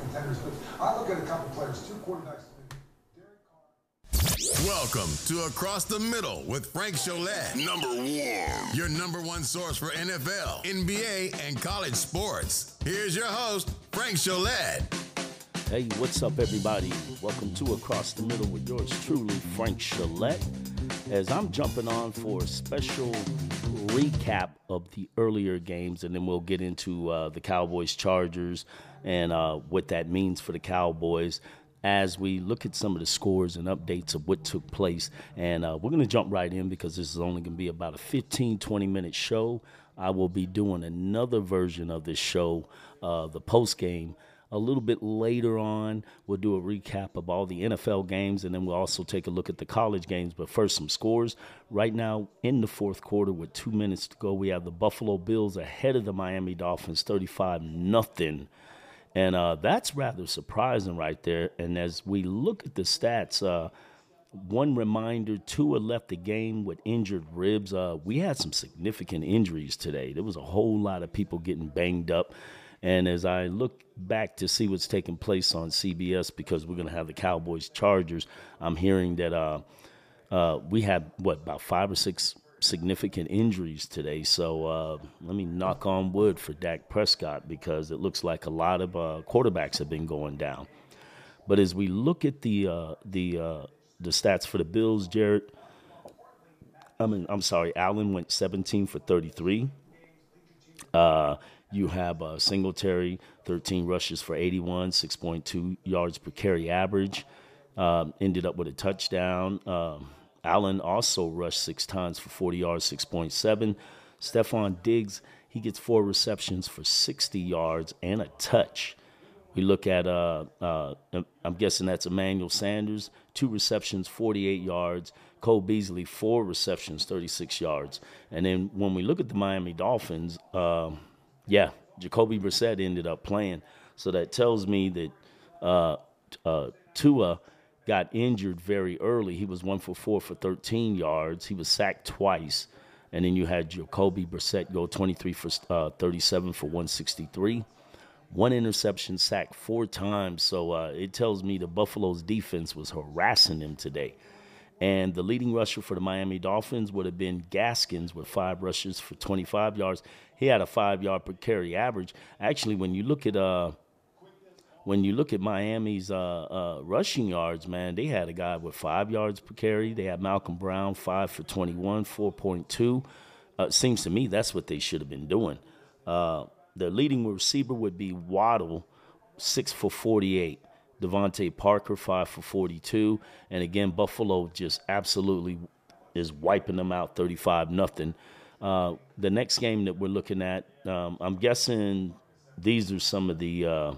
contenders. But I look at a couple players, two quarterbacks. Welcome to Across the Middle with Frank Cholet. Number one. Your number one source for NFL, NBA, and college sports. Here's your host, Frank Cholet. Hey, what's up, everybody? Welcome to Across the Middle with yours truly, Frank Cholet. As I'm jumping on for a special recap of the earlier games, and then we'll get into uh, the Cowboys Chargers and uh, what that means for the Cowboys as we look at some of the scores and updates of what took place. And uh, we're going to jump right in because this is only going to be about a 15, 20 minute show. I will be doing another version of this show, uh, the post game. A little bit later on, we'll do a recap of all the NFL games, and then we'll also take a look at the college games. But first, some scores. Right now, in the fourth quarter, with two minutes to go, we have the Buffalo Bills ahead of the Miami Dolphins, 35 nothing and uh, that's rather surprising right there. And as we look at the stats, uh, one reminder Tua left the game with injured ribs. Uh, we had some significant injuries today. There was a whole lot of people getting banged up. And as I look back to see what's taking place on CBS, because we're going to have the Cowboys Chargers, I'm hearing that uh, uh, we had, what, about five or six significant injuries today. So uh, let me knock on wood for Dak Prescott because it looks like a lot of uh, quarterbacks have been going down. But as we look at the uh, the uh, the stats for the Bills, Jared, I mean, I'm sorry, Allen went 17 for 33. Uh, you have uh, Singletary, 13 rushes for 81, 6.2 yards per carry average. Um, ended up with a touchdown. Um, Allen also rushed six times for 40 yards, 6.7. Stefon Diggs, he gets four receptions for 60 yards and a touch. We look at, uh, uh, I'm guessing that's Emmanuel Sanders, two receptions, 48 yards. Cole Beasley, four receptions, 36 yards. And then when we look at the Miami Dolphins, uh, yeah, Jacoby Brissett ended up playing. So that tells me that uh, uh, Tua – got injured very early. He was one for four for 13 yards. He was sacked twice. And then you had Jacoby Brissett go 23 for uh, 37 for 163. One interception, sacked four times. So uh, it tells me the Buffalo's defense was harassing him today. And the leading rusher for the Miami Dolphins would have been Gaskins with five rushes for 25 yards. He had a five yard per carry average. Actually, when you look at uh, when you look at Miami's uh, uh, rushing yards, man, they had a guy with five yards per carry. They had Malcolm Brown, five for 21, 4.2. Uh, seems to me that's what they should have been doing. Uh, the leading receiver would be Waddle, six for 48. DeVante Parker, five for 42. And again, Buffalo just absolutely is wiping them out 35 nothing. Uh, the next game that we're looking at, um, I'm guessing these are some of the uh,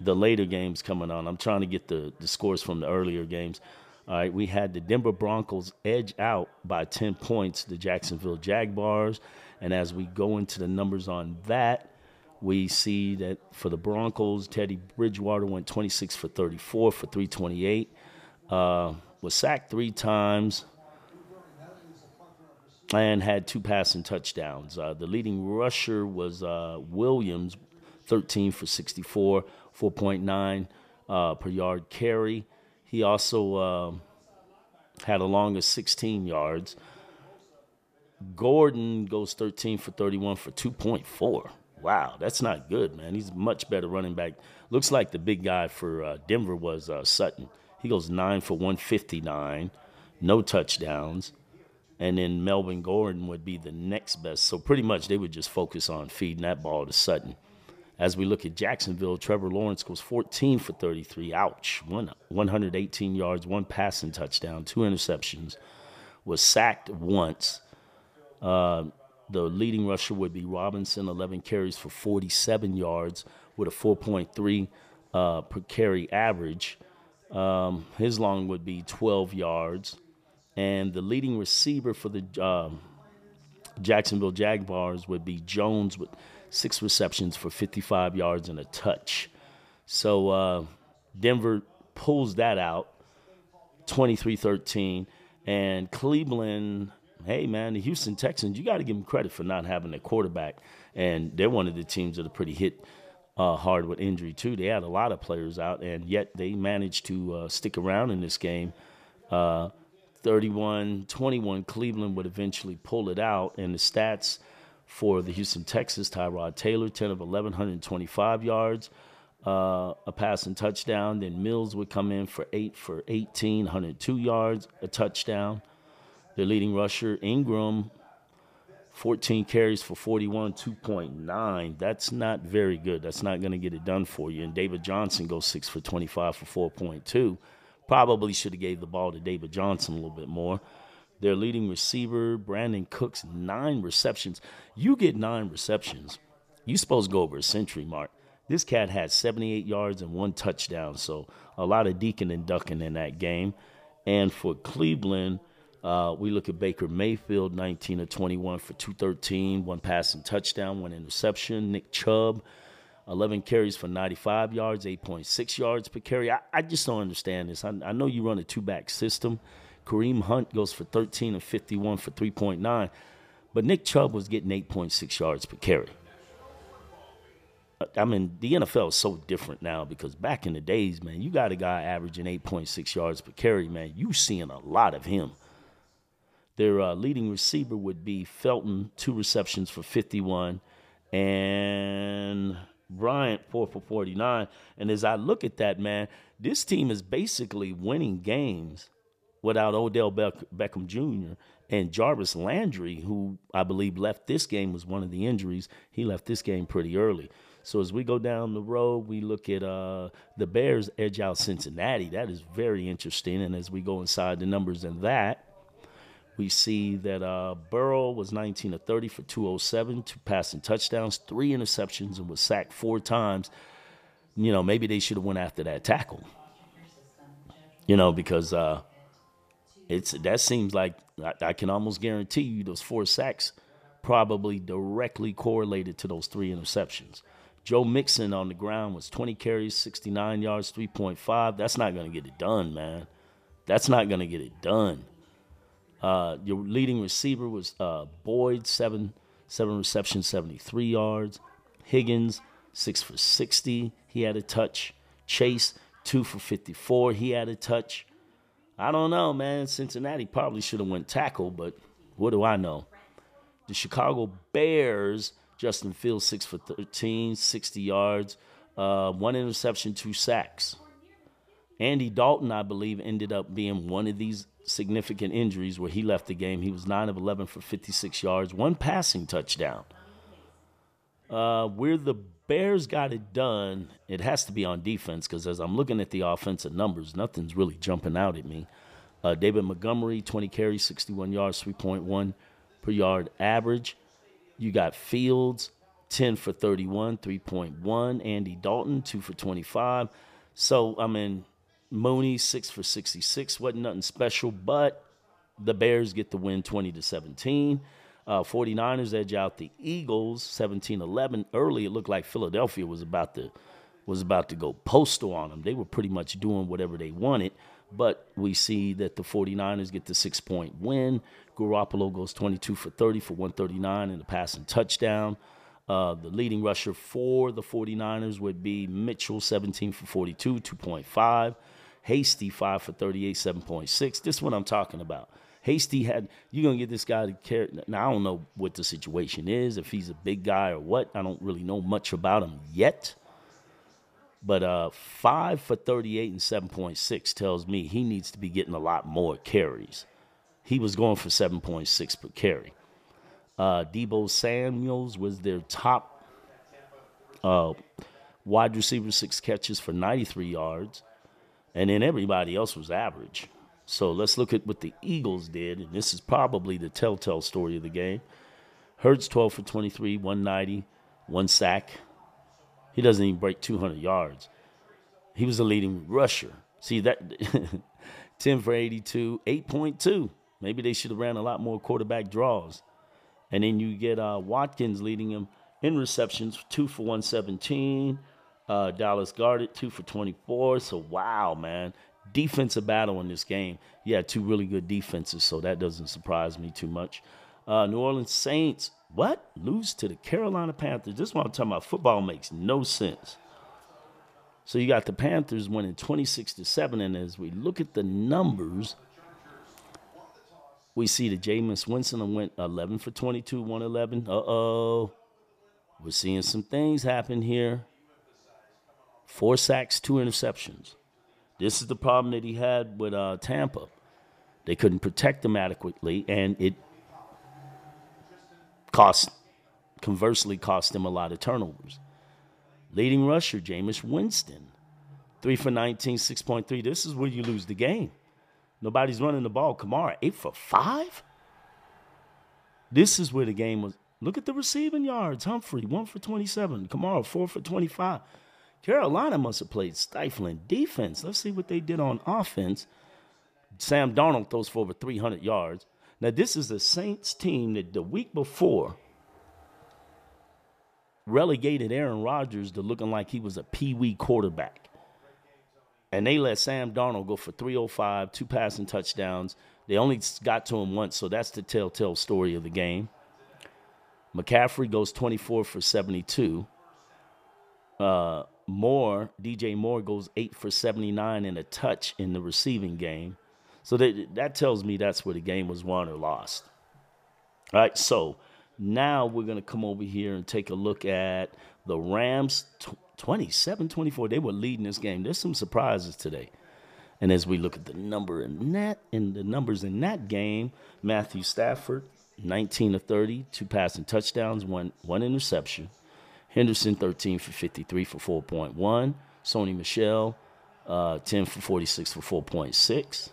the later games coming on. I'm trying to get the, the scores from the earlier games. All right, we had the Denver Broncos edge out by 10 points the Jacksonville Jaguars. And as we go into the numbers on that, we see that for the Broncos, Teddy Bridgewater went 26 for 34 for 328, uh, was sacked three times, and had two passing touchdowns. Uh, the leading rusher was uh, Williams, 13 for 64. 4.9 uh, per yard carry. He also uh, had a longest 16 yards. Gordon goes 13 for 31 for 2.4. Wow, that's not good, man. He's much better running back. Looks like the big guy for uh, Denver was uh, Sutton. He goes 9 for 159, no touchdowns. And then Melvin Gordon would be the next best. So pretty much they would just focus on feeding that ball to Sutton. As we look at Jacksonville, Trevor Lawrence goes 14 for 33. Ouch. One, 118 yards, one passing touchdown, two interceptions. Was sacked once. Uh, the leading rusher would be Robinson, 11 carries for 47 yards with a 4.3 uh, per carry average. Um, his long would be 12 yards. And the leading receiver for the uh, Jacksonville Jaguars would be Jones with six receptions for 55 yards and a touch. So uh, Denver pulls that out 23 13. And Cleveland, hey, man, the Houston Texans, you got to give them credit for not having a quarterback. And they're one of the teams that are pretty hit uh, hard with injury too. They had a lot of players out, and yet they managed to uh, stick around in this game. Uh, 31-21, Cleveland would eventually pull it out, and the stats for the Houston Texas, Tyrod Taylor, 10 of 11, 125 yards, uh, a passing touchdown. Then Mills would come in for 8 for 18, 102 yards, a touchdown. The leading rusher, Ingram, 14 carries for 41, 2.9. That's not very good. That's not going to get it done for you. And David Johnson goes 6 for 25 for 4.2. Probably should have gave the ball to David Johnson a little bit more. Their leading receiver, Brandin Cooks, nine receptions. You get nine receptions, you supposed to go over a century mark. This cat had 78 yards and one touchdown, so a lot of deacon and ducking in that game. And for Cleveland, uh, we look at Baker Mayfield, 19 of 21 for 213, one passing touchdown, one interception. Nick Chubb, 11 carries for 95 yards, 8.6 yards per carry. I, I just don't understand this. I, I know you run a two back system. Kareem Hunt goes for 13 and 51 for 3.9, but Nick Chubb was getting 8.6 yards per carry. I mean, the NFL is so different now because back in the days, man, you got a guy averaging 8.6 yards per carry, man. You seeing a lot of him. Their uh, leading receiver would be Felton, two receptions for 51, and Bryant, four for 49. And as I look at that, man, this team is basically winning games without Odell Beckham Jr. and Jarvis Landry, who I believe left this game was one of the injuries. He left this game pretty early. So as we go down the road, we look at uh, the Bears edge out Cincinnati. That is very interesting. And as we go inside the numbers in that, we see that uh, Burrow was 19 to 30 for 207, two passing touchdowns, three interceptions, and was sacked four times. You know, maybe they should have went after that tackle. You know, because uh, it's that seems like I, I can almost guarantee you those four sacks probably directly correlated to those three interceptions. Joe Mixon on the ground was 20 carries, 69 yards, 3.5. That's not going to get it done, man. That's not going to get it done. Uh, your leading receiver was uh, Boyd, seven seven receptions, 73 yards. Higgins, six for 60. He had a touch. Chase, two for 54. He had a touch. I don't know, man. Cincinnati probably should have went tackle, but what do I know? The Chicago Bears, Justin Fields, six for 13, 60 yards, uh, one interception, two sacks. Andy Dalton, I believe, ended up being one of these significant injuries where he left the game. He was 9 of 11 for 56 yards, one passing touchdown. Uh, where the Bears got it done, it has to be on defense because as I'm looking at the offensive numbers, nothing's really jumping out at me. Uh, David Montgomery, 20 carries, 61 yards, 3.1 per yard average. You got Fields, 10 for 31, 3.1. Andy Dalton, 2 for 25. So, I mean, Mooney, six for 66. Wasn't nothing special, but the Bears get the win 20 to 17. Uh, 49ers edge out the Eagles 17-11. Early, it looked like Philadelphia was about to was about to go postal on them. They were pretty much doing whatever they wanted, but we see that the 49ers get the six-point win. Garoppolo goes 22 for 30 for 139 and a passing touchdown. Uh, the leading rusher for the 49ers would be Mitchell, 17 for 42, 2.5. Hasty, 5 for 38, 7.6. This is what I'm talking about. Hasty had, you're to get this guy to carry. Now, I don't know what the situation is, if he's a big guy or what. I don't really know much about him yet. But uh, 5 for 38 and 7.6 tells me he needs to be getting a lot more carries. He was going for 7.6 per carry. Uh, Deebo Samuels was their top uh, wide receiver, six catches for 93 yards and then everybody else was average. So let's look at what the Eagles did, and this is probably the telltale story of the game. Hurts 12 for 23, 190, one sack. He doesn't even break 200 yards. He was the leading rusher. See that 10 for 82, 8.2. Maybe they should have ran a lot more quarterback draws. And then you get uh, Watkins leading him in receptions, two for 117, uh, Dallas Goedert, two for 24. So, wow, man. Defensive battle in this game. Yeah, two really good defenses, so that doesn't surprise me too much. Uh, New Orleans Saints What? Lose to the Carolina Panthers. This is what I'm talking about. Football makes no sense. So you got the Panthers winning 26 to 7. And as we look at the numbers, we see that Jameis Winston went 11 for 22, 111. Uh oh. We're seeing some things happen here. Four sacks, two interceptions. This is the problem that he had with uh, Tampa. They couldn't protect him adequately, and it cost, conversely, cost him a lot of turnovers. Leading rusher, Jameis Winston, three for 19, 6.3. This is where you lose the game. Nobody's running the ball. Kamara, eight for five? This is where the game was. Look at the receiving yards. Humphrey, one for 27. Kamara, four for 25. Carolina must have played stifling defense. Let's see what they did on offense. Sam Darnold throws for over 300 yards. Now, this is the Saints team that the week before relegated Aaron Rodgers to looking like he was a pee wee quarterback. And they let Sam Darnold go for 305, two passing touchdowns. They only got to him once, so that's the telltale story of the game. McCaffrey goes 24 for 72. Uh, Moore, DJ Moore goes 8 for 79 and a touch in the receiving game. So that, that tells me that's where the game was won or lost. All right, so now we're going to come over here and take a look at the Rams 27 24. They were leading this game. There's some surprises today. And as we look at the number in that in the numbers in that game, Matthew Stafford, 19 of 30, two passing touchdowns, one one interception. Henderson, 13 for 53 for 4.1. Sony Michel uh, 10 for 46 for 4.6.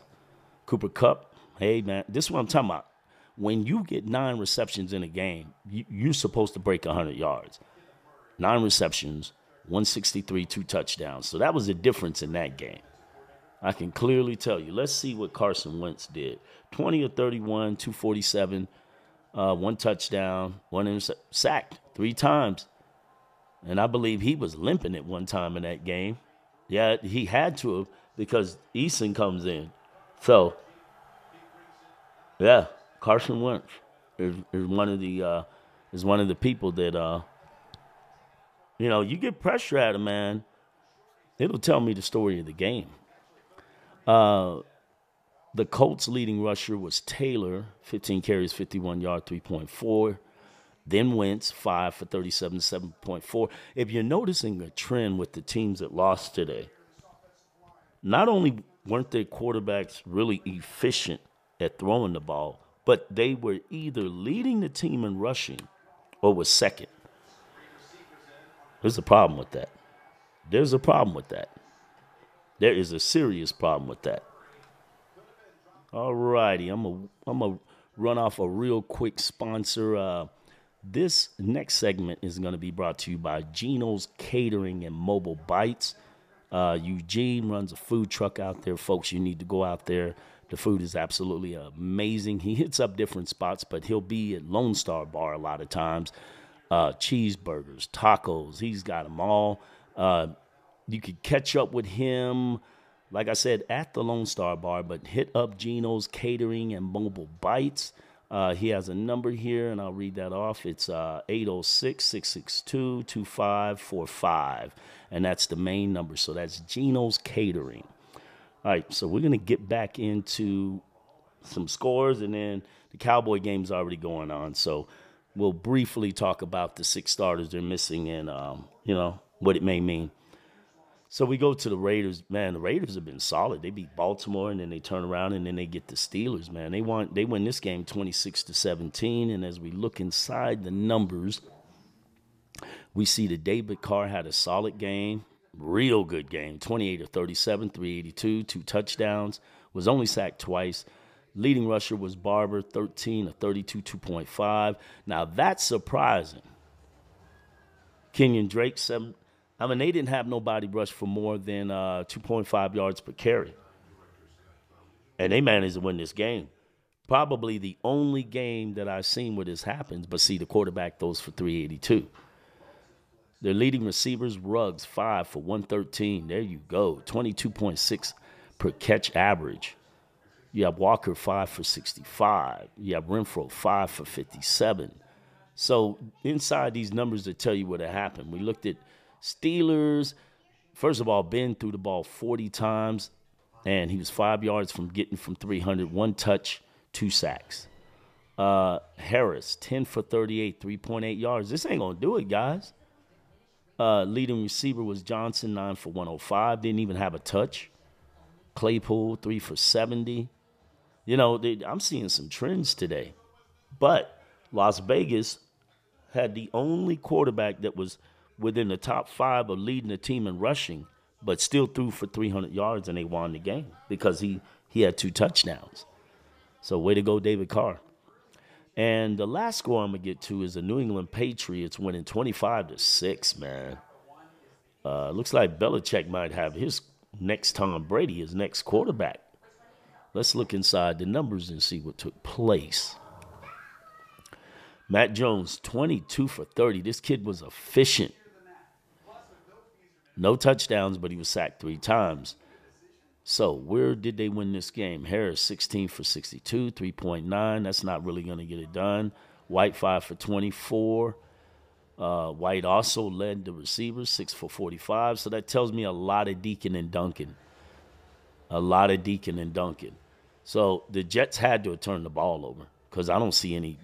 Cooper Kupp, hey man, this is what I'm talking about. When you get nine receptions in a game, you, are supposed to break 100 yards. Nine receptions, 163, two touchdowns. So that was the difference in that game. I can clearly tell you. Let's see what Carson Wentz did 20 or 31, 247, uh, one touchdown, one intercept, sacked three times. And I believe he was limping at one time in that game. Yeah, he had to have because Eason comes in. So, yeah, Carson Wentz is, is one of the uh, is one of the people that uh, you know, you get pressure at him, man. It'll tell me the story of the game. Uh, the Colts' leading rusher was Taylor, 15 carries, 51 yard, 3.4. Then Wentz, 5 for 37, 7.4. If you're noticing a trend with the teams that lost today, not only weren't their quarterbacks really efficient at throwing the ball, but they were either leading the team in rushing or was second. There's a problem with that. There's a problem with that. There is a serious problem with that. All righty, I'm a I'm a run off a real quick sponsor. Uh, this next segment is going to be brought to you by Geno's Catering and Mobile Bites. Uh, Eugene runs a food truck out there, folks. You need to go out there. The food is absolutely amazing. He hits up different spots, but he'll be at Lone Star Bar a lot of times. Uh, cheeseburgers, tacos, he's got them all. Uh, you could catch up with him, like I said, at the Lone Star Bar, but hit up Geno's Catering and Mobile Bites. Uh, he has a number here, and I'll read that off. It's uh, 806 662 2545, and that's the main number. So that's Geno's Catering. All right, so we're going to get back into some scores, and then the Cowboy game's already going on. So we'll briefly talk about the six starters they're missing and, um, you know, what it may mean. So we go to the Raiders. Man, the Raiders have been solid. They beat Baltimore and then they turn around and then they get the Steelers, man. They want they win this game 26 to 17 and as we look inside the numbers, we see that David Carr had a solid game, real good game. 28 to 37, 382, two touchdowns, was only sacked twice. Leading rusher was Barber, 13 to 32, 2.5. Now that's surprising. Kenyon Drake, seven, I mean, they didn't have nobody rush for more than uh, 2.5 yards per carry. And they managed to win this game. Probably the only game that I've seen where this happens, but see, the quarterback throws for 382. Their leading receivers, Ruggs, 5 for 113. There you go. 22.6 per catch average. You have Walker, 5 for 65. You have Renfrow, 5 for 57. So inside these numbers that tell you what happened, we looked at Steelers. First of all, Ben threw the ball 40 times, and he was five yards from getting from 300, one touch, two sacks. Uh, Harris, 10 for 38, 3.8 yards. This ain't going to do it, guys. Uh, leading receiver was Johnson, 9 for 105, didn't even have a touch. Claypool, 3 for 70. You know, they, I'm seeing some trends today. But Las Vegas had the only quarterback that was within the top five of leading the team in rushing, but still threw for 300 yards and they won the game because he, he had two touchdowns. So, way to go, David Carr. And the last score I'm gonna get to is the New England Patriots winning 25 to six. Man, uh, looks like Belichick might have his next Tom Brady, his next quarterback. Let's look inside the numbers and see what took place. Matt Jones, 22 for 30. This kid was efficient. No touchdowns, but he was sacked three times. So, where did they win this game? Harris, 16 for 62, 3.9. That's not really going to get it done. White, 5 for 24. Uh, White also led the receivers, 6 for 45. So, that tells me a lot of Deacon and Duncan. A lot of Deacon and Duncan. So, the Jets had to turned the ball over because I don't see any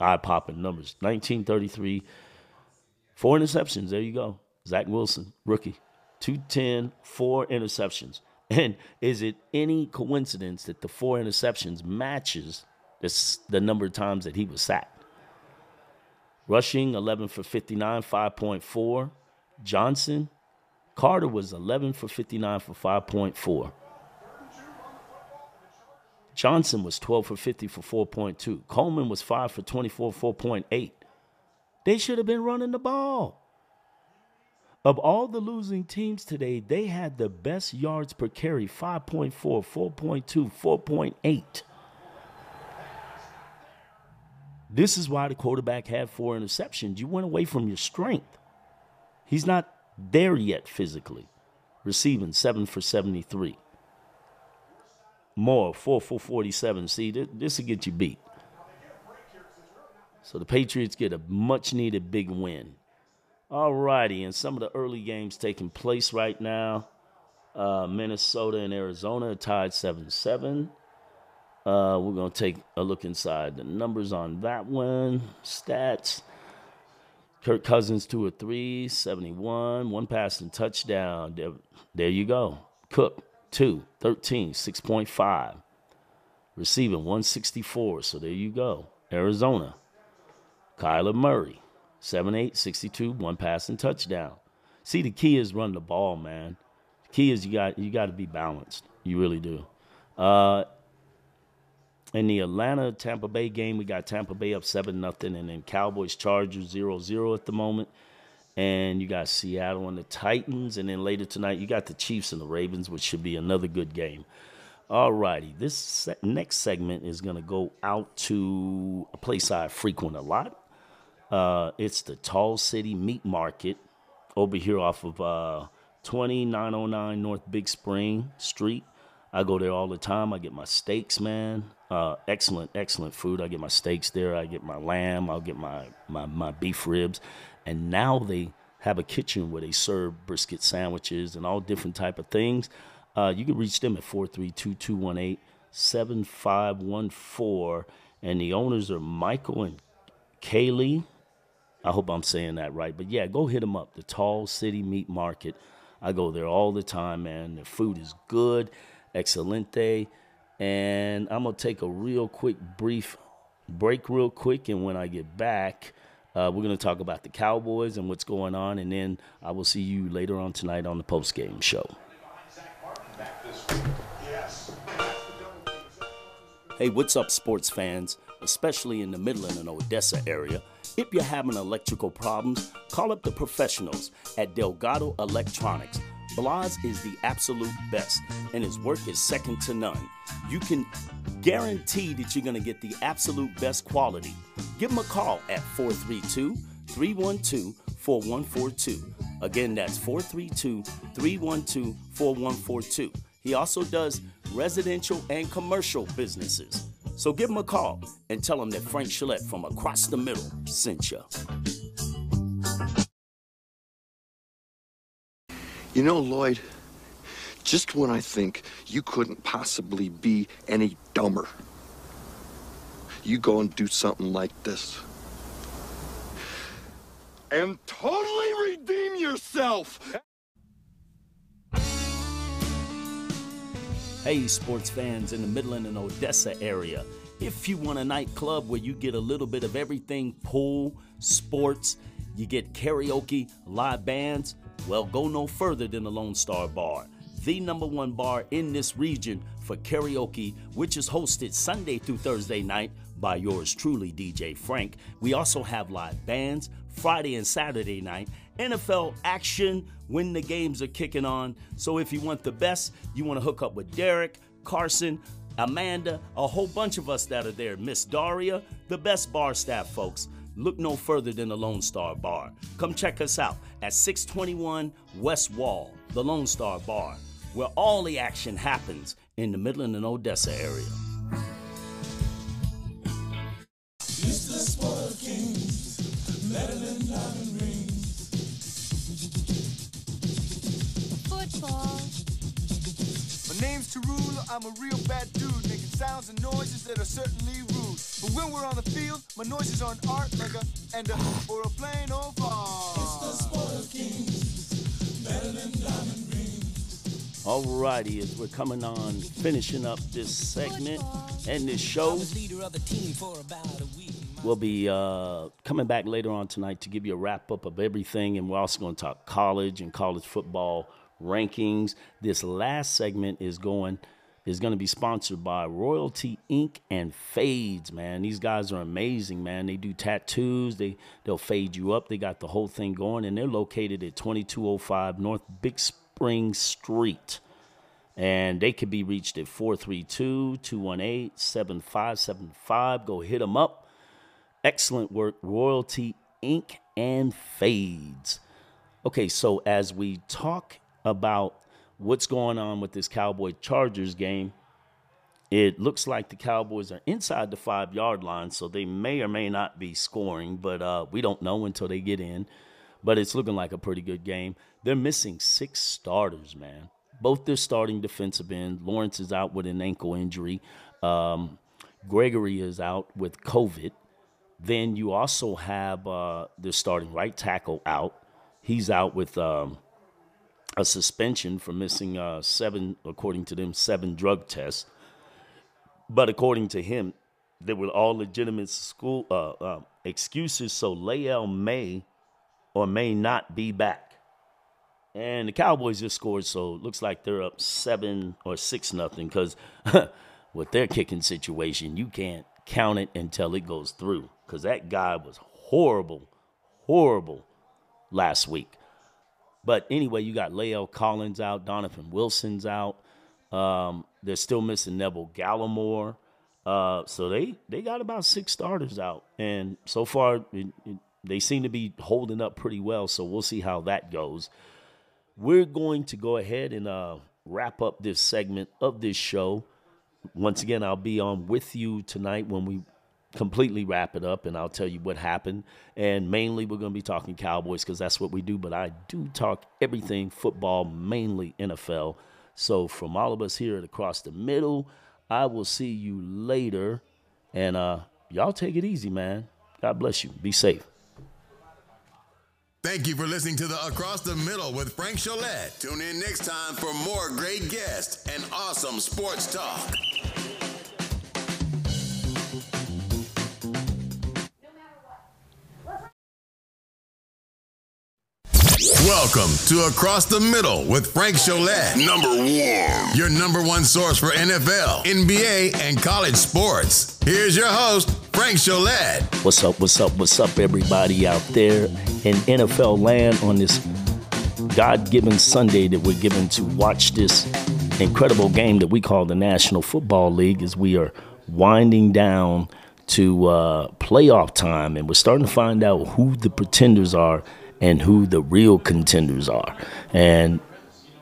eye popping numbers. 1933, four interceptions. There you go. Zach Wilson, rookie. 210, four interceptions. And is it any coincidence that the four interceptions matches the number of times that he was sacked? Rushing 11 for 59, 5.4. Johnson, Carter was 11 for 59 for 5.4. Johnson was 12 for 50 for 4.2. Coleman was 5 for 24, 4.8. They should have been running the ball. Of all the losing teams today, they had the best yards per carry 5.4, 4.2, 4.8. This is why the quarterback had four interceptions. You went away from your strength. He's not there yet physically. Receiving 7 for 73. Moore, 4 for 47. See, this will get you beat. So the Patriots get a much needed big win. All righty, and some of the early games taking place right now. Uh, Minnesota and Arizona tied 7 7. Uh, we're going to take a look inside the numbers on that one. Stats. Kirk Cousins, 2 or 3, 71. One passing touchdown. There, there you go. Cook, 2, 13, 6.5. Receiving 164. So there you go. Arizona. Kyler Murray, 7 8, 62, one passing touchdown. See, the key is run the ball, man. The key is you got you got to be balanced. You really do. Uh, in the Atlanta Tampa Bay game, we got Tampa Bay up 7 nothing, and then Cowboys Chargers 0 0 at the moment. And you got Seattle and the Titans. And then later tonight, you got the Chiefs and the Ravens, which should be another good game. All righty. This se- next segment is going to go out to a place I frequent a lot. Uh, it's the Tall City Meat Market over here off of uh, 2909 North Big Spring Street. I go there all the time. I get my steaks, man. Uh, excellent, excellent food. I get my steaks there. I get my lamb. I'll get my, my, my beef ribs. And now they have a kitchen where they serve brisket sandwiches and all different type of things. Uh, you can reach them at 432-218-7514. And the owners are Michael and Kaylee I hope I'm saying that right. But yeah, go hit them up. The Tall City Meat Market. I go there all the time, man. The food is good, excelente. And I'm going to take a real quick, brief break, real quick. And when I get back, uh, we're going to talk about the Cowboys and what's going on. And then I will see you later on tonight on the post game show. Hey, what's up, sports fans, especially in the Midland and Odessa area? If you're having electrical problems, call up the professionals at Delgado Electronics. Blas is the absolute best, and his work is second to none. You can guarantee that you're going to get the absolute best quality. Give him a call at 432 312 4142. Again, that's 432 312 4142. He also does residential and commercial businesses. So give him a call and tell him that Frank Gillette from across the middle sent you. You know, Lloyd, just when I think you couldn't possibly be any dumber, you go and do something like this. And totally redeem yourself! Hey, sports fans in the Midland and Odessa area. If you want a nightclub where you get a little bit of everything pool, sports, you get karaoke, live bands, well, go no further than the Lone Star Bar, the number one bar in this region for karaoke, which is hosted Sunday through Thursday night by yours truly, DJ Frank. We also have live bands Friday and Saturday night, NFL action when the games are kicking on. So if you want the best, you want to hook up with Derek, Carson, Amanda, a whole bunch of us that are there, Miss Daria, the best bar staff folks. Look no further than the Lone Star Bar. Come check us out at 621 West Wall, the Lone Star Bar, where all the action happens in the Midland and Odessa area. Sounds and noises that are certainly rude. But when we're on the field, my noises aren't art like a and a or a plain old farm. Alrighty, as we're coming on, finishing up this segment and this show. We'll be uh, coming back later on tonight to give you a wrap up of everything, and we're also going to talk college and college football rankings. This last segment is going is going to be sponsored by Royalty Ink and Fades, man. These guys are amazing, man. They do tattoos. They they'll fade you up. They got the whole thing going, and they're located at 2205 North Big Spring Street. And they could be reached at 432 218 7575. Go hit them up. Excellent work. Royalty Ink and Fades. Okay, so as we talk about what's going on with this Cowboy Chargers game, it looks like the Cowboys are inside the five yard line, so they may or may not be scoring, but uh, we don't know until they get in. But it's looking like a pretty good game. They're missing six starters, man. Both their starting defensive end. Lawrence is out with an ankle injury. Um, Gregory is out with COVID. Then you also have uh, the starting right tackle out. He's out with um, a suspension for missing uh, seven, according to them, seven drug tests. But according to him, they were all legitimate school uh, uh, excuses. So La'el may or may not be back. And the Cowboys just scored, so looks like they're up seven or six nothing. Because with their kicking situation, you can't count it until it goes through. Because that guy was horrible, horrible last week. But anyway, you got La'el Collins out, Donovan Wilson's out. Um, they're still missing Neville Gallimore. Uh, so they they got about six starters out, and so far it, it, they seem to be holding up pretty well. So we'll see how that goes. We're going to go ahead and uh, wrap up this segment of this show. Once again, I'll be on with you tonight when we completely wrap it up, and I'll tell you what happened. And mainly, we're going to be talking Cowboys because that's what we do. But I do talk everything football, mainly NFL. So from all of us here at Across the Middle, I will see you later. And uh, y'all take it easy, man. God bless you. Be safe. Thank you for listening to the Across the Middle with Frank Cholette. Tune in next time for more great guests and awesome sports talk. Welcome to Across the Middle with Frank Cholette. Number one. Your number one source for NFL, NBA, and college sports. Here's your host, Frank Cholette. What's up, what's up, what's up, everybody out there in NFL land on this God given Sunday that we're given to watch this incredible game that we call the National Football League as we are winding down to uh, playoff time and we're starting to find out who the pretenders are and who the real contenders are. And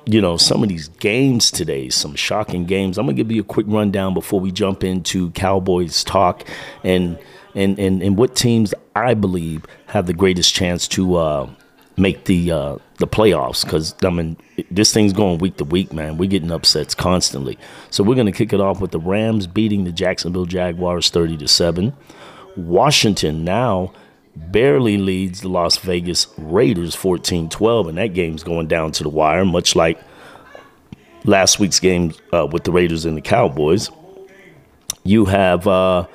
you know, some of these games today, some shocking games. I'm gonna give you a quick rundown before we jump into Cowboys talk and and and, and what teams I believe have the greatest chance to uh, make the uh, the playoffs. Because I mean, this thing's going week to week, man. We're getting upsets constantly. So we're gonna kick it off with the Rams beating the Jacksonville Jaguars 30 to seven. Washington now barely leads the Las Vegas Raiders 14 12, and that game's going down to the wire, much like last week's game uh, with the Raiders and the Cowboys. You have uh,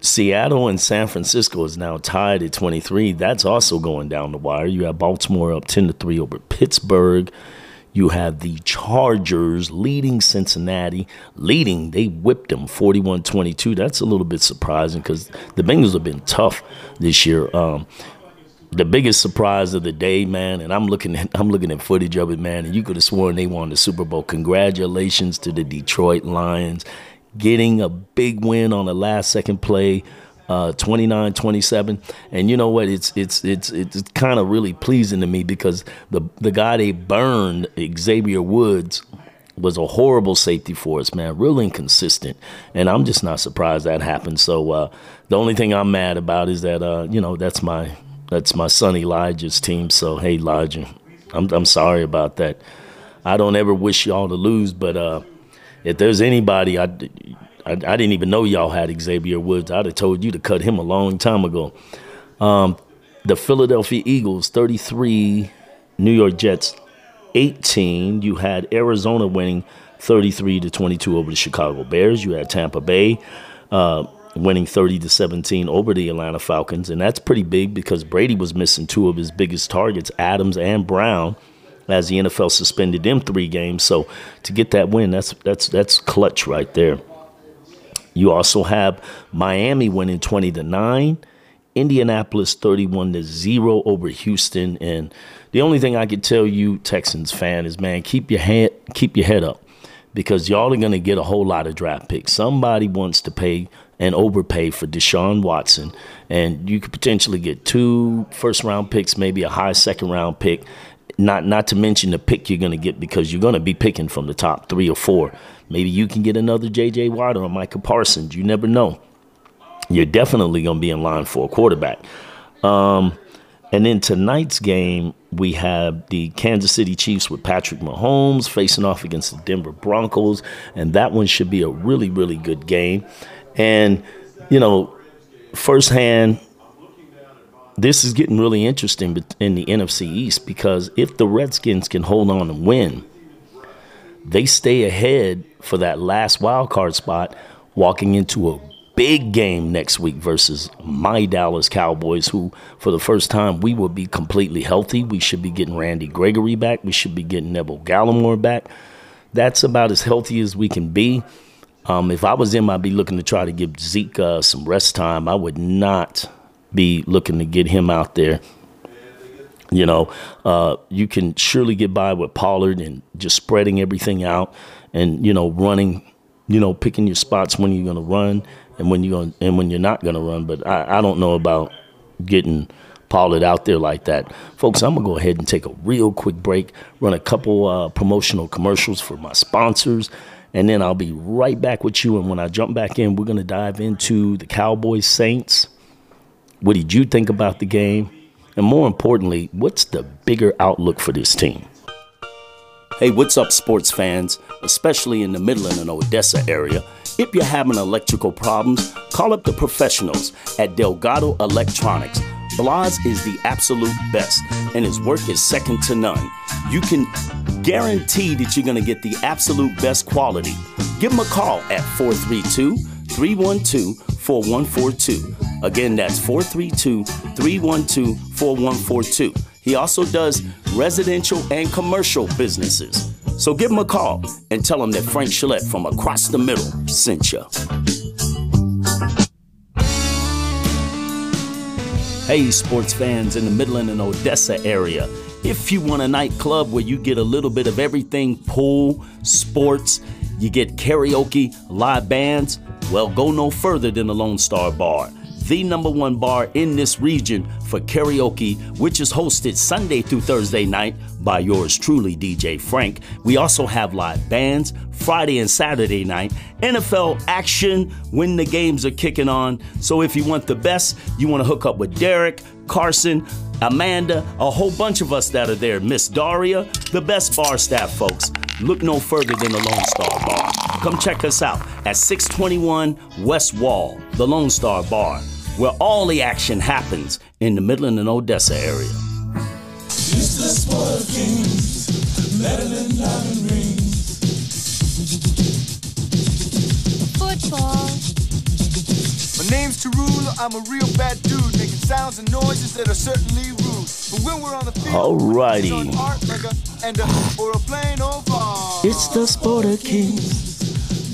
Seattle and San Francisco is now tied at 23. That's also going down the wire. You have Baltimore up 10 to 3 over Pittsburgh. You have the Chargers leading Cincinnati, leading. They whipped them 41 22. That's a little bit surprising because the Bengals have been tough this year. Um, the biggest surprise of the day, man, and I'm looking at I'm looking at footage of it, man, and you could have sworn they won the Super Bowl. Congratulations to the Detroit Lions getting a big win on the last second play uh, 29 27 and you know what? It's it's it's it's kind of really pleasing to me because the the guy they burned Xavier Woods was a horrible safety for us man real inconsistent. And I'm just not surprised that happened. So uh, the only thing I'm mad about is that uh, you know that's my that's my son Elijah's team. So hey Elijah I'm I'm sorry about that. I don't ever wish y'all to lose but uh, if there's anybody I I, I, didn't even know y'all had Xavier Woods. I'd have told you to cut him a long time ago. Um, the Philadelphia Eagles, 33, New York Jets, 18. You had Arizona winning 33 to 22 over the Chicago Bears. You had Tampa Bay uh, winning 30 to 17 over the Atlanta Falcons, and that's pretty big because Brady was missing two of his biggest targets, Adams and Brown, as the NFL suspended them three games. So to get that win, that's that's that's clutch right there. You also have Miami winning 20 to 9, Indianapolis 31 to 0 over Houston and the only thing I can tell you Texans fan is man, keep your head keep your head up because y'all are going to get a whole lot of draft picks. Somebody wants to pay and overpay for Deshaun Watson and you could potentially get two first round picks, maybe a high second round pick. Not not to mention the pick you're going to get because you're going to be picking from the top 3 or 4 Maybe you can get another J.J. Watt or Micah Parsons. You never know. You're definitely going to be in line for a quarterback. Um, and then tonight's game, we have the Kansas City Chiefs with Patrick Mahomes facing off against the Denver Broncos. And that one should be a really, really good game. And, you know, firsthand, this is getting really interesting in the NFC East because if the Redskins can hold on and win, they stay ahead for that last wild card spot, walking into a big game next week versus my Dallas Cowboys, who, for the first time, we will be completely healthy. We should be getting Randy Gregory back. We should be getting Neville Gallimore back. That's about as healthy as we can be. Um, if I was him, I'd be looking to try to give Zeke uh, some rest time. I would not be looking to get him out there you know, uh, you can surely get by with Pollard and just spreading everything out and, you know, running, you know, picking your spots when you're going to run and when you're going and when you're not going to run. But I, I don't know about getting Pollard out there like that. Folks, I'm going to go ahead and take a real quick break, run a couple uh, promotional commercials for my sponsors, and then I'll be right back with you. And when I jump back in, we're going to dive into the Cowboys Saints. What did you think about the game? And more importantly, what's the bigger outlook for this team? Hey, what's up, sports fans, especially in the Midland and Odessa area? If you're having electrical problems, call up the professionals at Delgado Electronics. Blas is the absolute best, and his work is second to none. You can guarantee that you're going to get the absolute best quality. Give him a call at 432 312 4142. Again, that's 432 312 4142. He also does residential and commercial businesses. So give him a call and tell him that Frank Gillette from across the middle sent you. Hey, sports fans in the Midland and Odessa area. If you want a nightclub where you get a little bit of everything pool, sports, you get karaoke, live bands, well, go no further than the Lone Star Bar. the number one bar in this region for karaoke, which is hosted Sunday through Thursday night by yours truly, DJ Frank. We also have live bands Friday and Saturday night, NFL action when the games are kicking on. So if you want the best, you want to hook up with Derek, Carson, Amanda, a whole bunch of us that are there, Miss Daria, the best bar staff folks. Look no further than the Lone Star Bar. Come check us out at 621 West Wall, the Lone Star Bar, where all the action happens in the Midland and Odessa area. It's the sport of kings, meddling diamond rings. Football. My name's Tarula, I'm a real bad dude, making sounds and noises that are certainly rude. But when we're on the field, Alrighty. it's on art like a, and a, or a plain old farm. It's the Sport of Kings,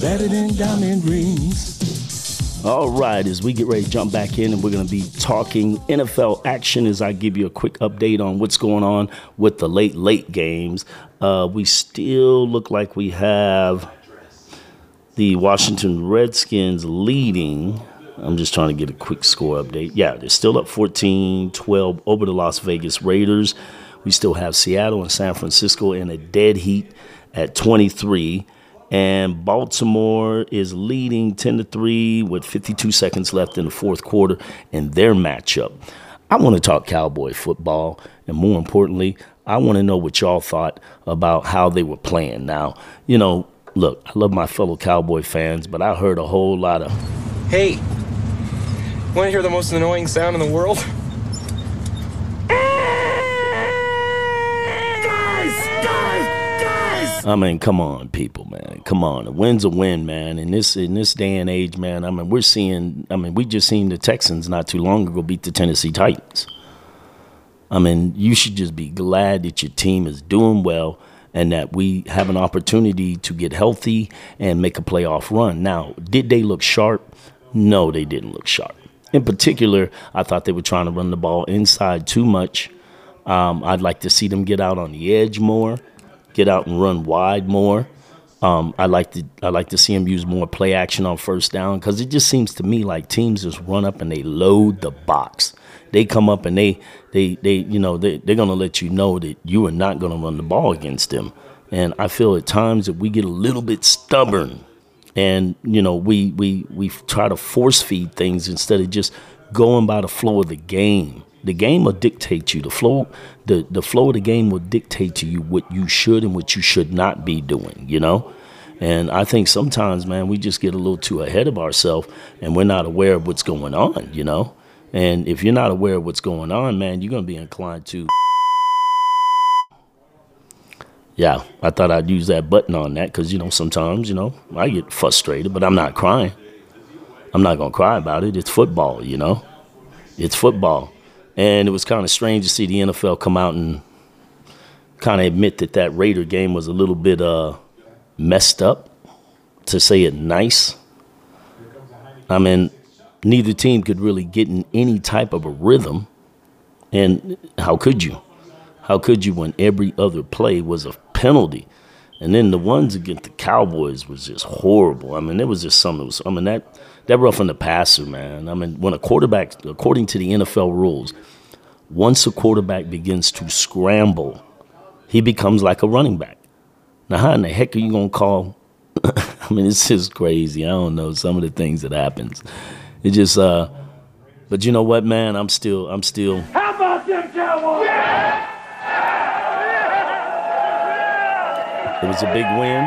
better than diamond rings. All right, as we get ready to jump back in, and we're going to be talking NFL action as I give you a quick update on what's going on with the late, late games. Uh, we still look like we have the Washington Redskins leading. I'm just trying to get a quick score update. Yeah, they're still up 14 12 over the Las Vegas Raiders. We still have Seattle and San Francisco in a dead heat at 23. And Baltimore is leading 10 to 3 with 52 seconds left in the fourth quarter in their matchup. I want to talk cowboy football, and more importantly, I want to know what y'all thought about how they were playing. Now, you know, look, I love my fellow cowboy fans, but I heard a whole lot of Hey, want to hear the most annoying sound in the world? I mean, come on, people, man. Come on. A win's a win, man. In this in this day and age, man, I mean, we're seeing I mean, we just seen the Texans not too long ago beat the Tennessee Titans. I mean, you should just be glad that your team is doing well and that we have an opportunity to get healthy and make a playoff run. Now, did they look sharp? No, they didn't look sharp. In particular, I thought they were trying to run the ball inside too much. Um, I'd like to see them get out on the edge more, get out and run wide more. Um, I like to I like to see them use more play action on first down because it just seems to me like teams just run up and they load the box. They come up and they they they you know they they're gonna let you know that you are not gonna run the ball against them. And I feel at times that we get a little bit stubborn and you know we we we try to force feed things instead of just going by the flow of the game the game will dictate you the flow the the flow of the game will dictate to you what you should and what you should not be doing you know and i think sometimes man we just get a little too ahead of ourselves and we're not aware of what's going on you know and if you're not aware of what's going on man you're going to be inclined to yeah, I thought I'd use that button on that because, you know, sometimes, you know, I get frustrated, but I'm not crying. I'm not going to cry about it. It's football, you know? It's football. And it was kind of strange to see the NFL come out and kind of admit that that Raider game was a little bit uh, messed up, to say it nice. I mean, neither team could really get in any type of a rhythm. And how could you? How could you when every other play was a penalty? And then the ones against the Cowboys was just horrible. I mean, it was just something. That was, I mean, that that roughing the passer, man. I mean, when a quarterback, according to the NFL rules, once a quarterback begins to scramble, he becomes like a running back. Now, how in the heck are you gonna call? I mean, it's just crazy. I don't know some of the things that happens. It just, uh, but you know what, man? I'm still, I'm still. How about them Cowboys? Yeah! It was a big win.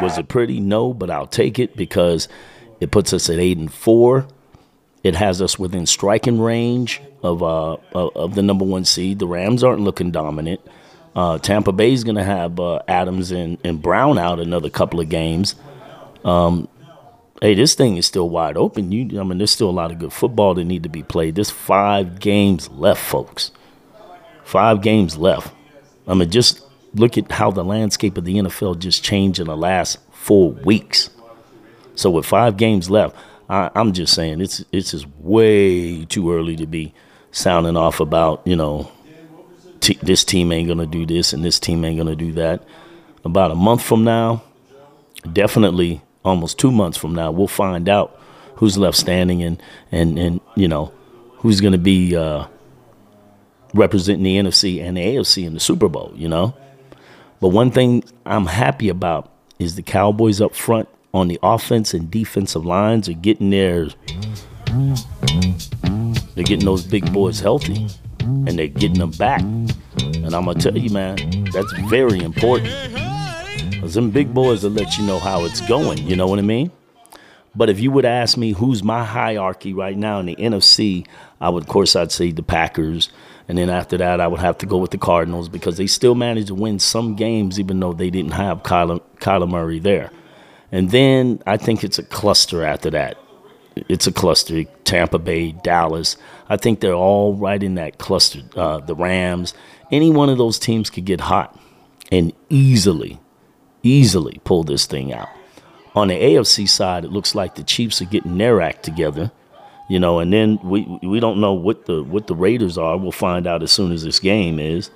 Was it pretty? No, but I'll take it because it puts us at eight and four. It has us within striking range of uh of, the number one seed. The Rams aren't looking dominant. Uh, Tampa Bay's going to have uh, Adams and, and Brown out another couple of games. Um, hey, this thing is still wide open. You, I mean, there's still a lot of good football that need to be played. There's five games left, folks. Five games left. I mean, just look at how the landscape of the NFL just changed in the last four weeks. So with five games left, I, I'm just saying it's it's just way too early to be sounding off about you know t- this team ain't gonna do this and this team ain't gonna do that. About a month from now, definitely almost two months from now, we'll find out who's left standing and and and you know who's to be uh, representing the NFC and the AFC in the Super Bowl. You know, but one thing I'm happy about is the Cowboys up front on the offense and defensive lines are getting their they're getting those big boys healthy and they're getting them back. And I'm gonna tell you, man, that's very important. Cause them big boys will let you know how it's going. You know what I mean? But if you would ask me who's my hierarchy right now in the NFC, I would, of course, I'd say the Packers. And then after that, I would have to go with the Cardinals because they still managed to win some games, even though they didn't have Kyler, Kyler Murray there. And then I think it's a cluster after that. It's a cluster. Tampa Bay, Dallas. I think they're all right in that cluster. Uh, the Rams. Any one of those teams could get hot and easily, easily pull this thing out. On the AFC side, it looks like the Chiefs are getting their act together, you know, and then we we don't know what the what the Raiders are. We'll find out as soon as this game is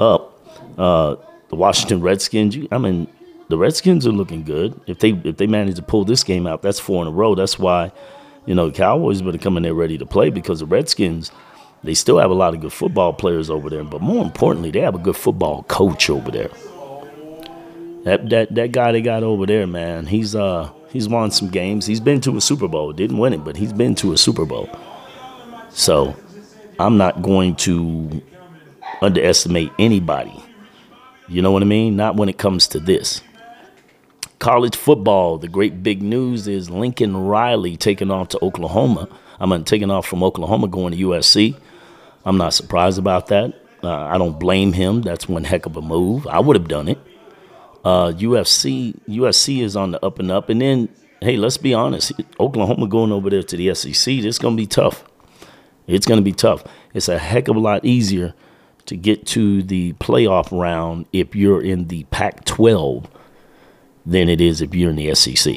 up. Uh, the Washington Redskins, I mean, the Redskins are looking good. If they if they manage to pull this game out, that's four in a row. That's why, you know, the Cowboys better come in there ready to play because the Redskins, they still have a lot of good football players over there, but more importantly, they have a good football coach over there. That that that guy they got over there, man, he's uh he's won some games. He's been to a Super Bowl. Didn't win it, but he's been to a Super Bowl. So I'm not going to underestimate anybody. You know what I mean? Not when it comes to this. College football, the great big news is Lincoln Riley taking off to Oklahoma. I mean, taking off from Oklahoma going to USC. I'm not surprised about that. Uh, I don't blame him. That's one heck of a move. I would have done it. Uh, UFC USC is on the up and up, and then hey, let's be honest, Oklahoma going over there to the SEC, it's gonna be tough. It's gonna be tough. It's a heck of a lot easier to get to the playoff round if you're in the Pac-12 than it is if you're in the SEC,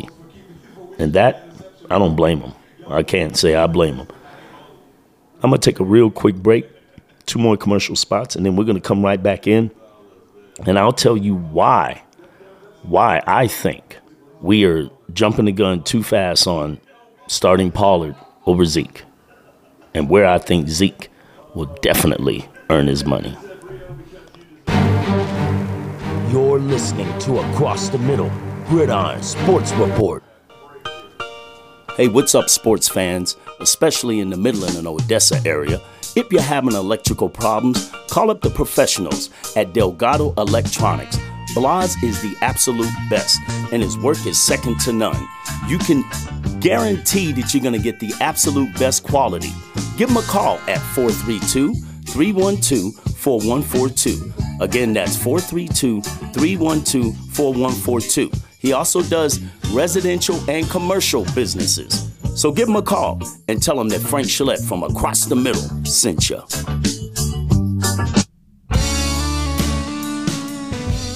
and that I don't blame them. I can't say I blame them. I'm gonna take a real quick break, two more commercial spots, and then we're gonna come right back in, and I'll tell you why why I think we are jumping the gun too fast on starting Pollard over Zeke, and where I think Zeke will definitely earn his money. You're listening to Across the Middle Gridiron Sports Report. Hey, what's up, sports fans, especially in the Midland and Odessa area? If you're having electrical problems, call up the professionals at Delgado Electronics. Blas is the absolute best, and his work is second to none. You can guarantee that you're going to get the absolute best quality. Give him a call at 432 312 4142. Again, that's 432 312 4142. He also does residential and commercial businesses. So give him a call and tell him that Frank Gillette from across the middle sent you.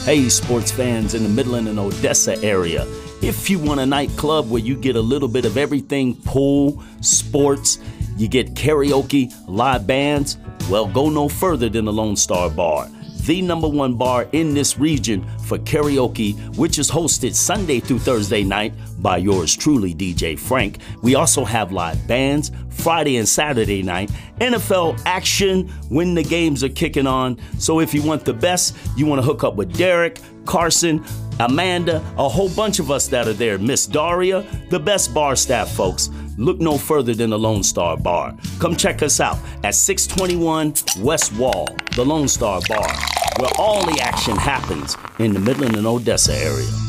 Hey, sports fans in the Midland and Odessa area. If you want a nightclub where you get a little bit of everything pool, sports, you get karaoke, live bands, well, go no further than the Lone Star Bar the number one bar in this region for karaoke, which is hosted Sunday through Thursday night by yours truly, DJ Frank. We also have live bands Friday and Saturday night, NFL action when the games are kicking on. So if you want the best, you want to hook up with Derek, Carson, Amanda, a whole bunch of us that are there, Miss Daria, the best bar staff folks. Look no further than the Lone Star Bar. Come check us out at 621 West Wall, the Lone Star Bar, where all the action happens in the Midland and Odessa area.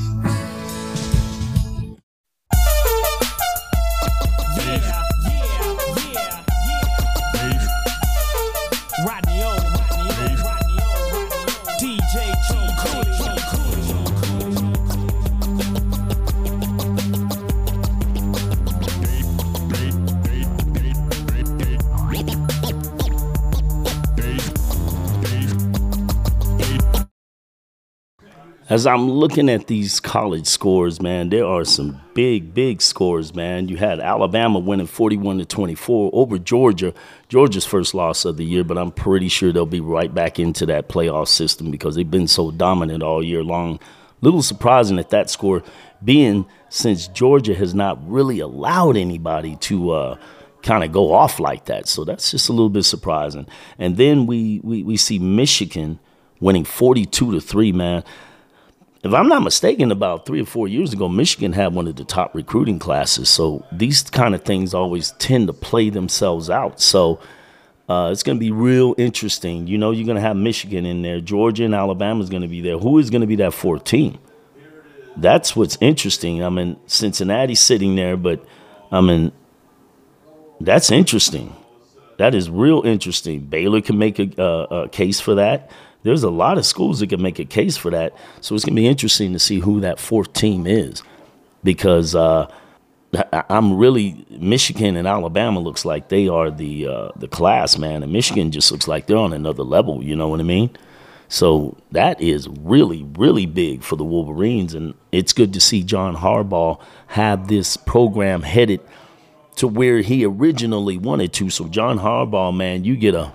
As I'm looking at these college scores, man, there are some big, big scores, man. You had Alabama winning 41 to 24 over Georgia. Georgia's first loss of the year, but I'm pretty sure they'll be right back into that playoff system because they've been so dominant all year long. little surprising at that score, being since Georgia has not really allowed anybody to uh, kind of go off like that. So that's just a little bit surprising. And then we we, we see Michigan winning 42 to 3, man. If I'm not mistaken, about three or four years ago, Michigan had one of the top recruiting classes. So these kind of things always tend to play themselves out. So uh, it's going to be real interesting. You know, you're going to have Michigan in there. Georgia and Alabama is going to be there. Who is going to be that fourth team? That's what's interesting. I mean, Cincinnati's sitting there, but I mean, that's interesting. That is real interesting. Baylor can make a, a case for that. There's a lot of schools that can make a case for that. So it's going to be interesting to see who that fourth team is because uh, I'm really Michigan and Alabama looks like they are the uh, the class, man, and Michigan just looks like they're on another level. You know what I mean? So that is really, really big for the Wolverines, and it's good to see John Harbaugh have this program headed to where he originally wanted to. So John Harbaugh, man, you get a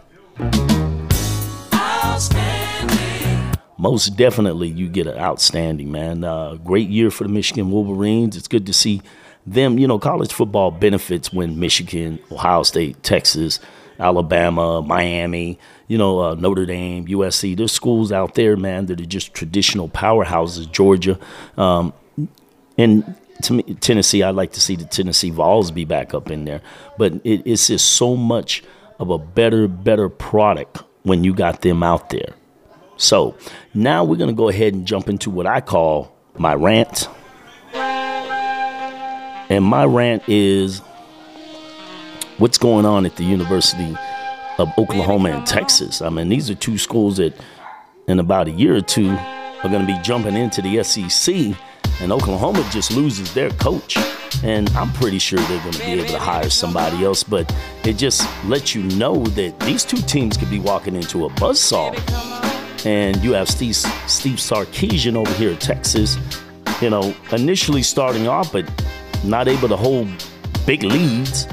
most definitely you get an outstanding man. Uh, great year for the Michigan Wolverines. It's good to see them. You know, college football benefits when Michigan, Ohio State, Texas, Alabama, Miami, you know, uh, Notre Dame, USC. There's schools out there, man, that are just traditional powerhouses. Georgia, um, and to me, Tennessee. I'd like to see the Tennessee Vols be back up in there, but it, it's just so much of a better, better product when you got them out there. So now we're going to go ahead and jump into what I call my rant. And my rant is what's going on at the University of Oklahoma and Texas. I mean, these are two schools that in about a year or two are going to be jumping into the SEC, and Oklahoma just loses their coach. And I'm pretty sure they're going to be able to hire somebody else, but it just lets you know that these two teams could be walking into a buzzsaw and you have Steve, Steve Sarkisian over here at Texas, you know, initially starting off, but not able to hold big leads.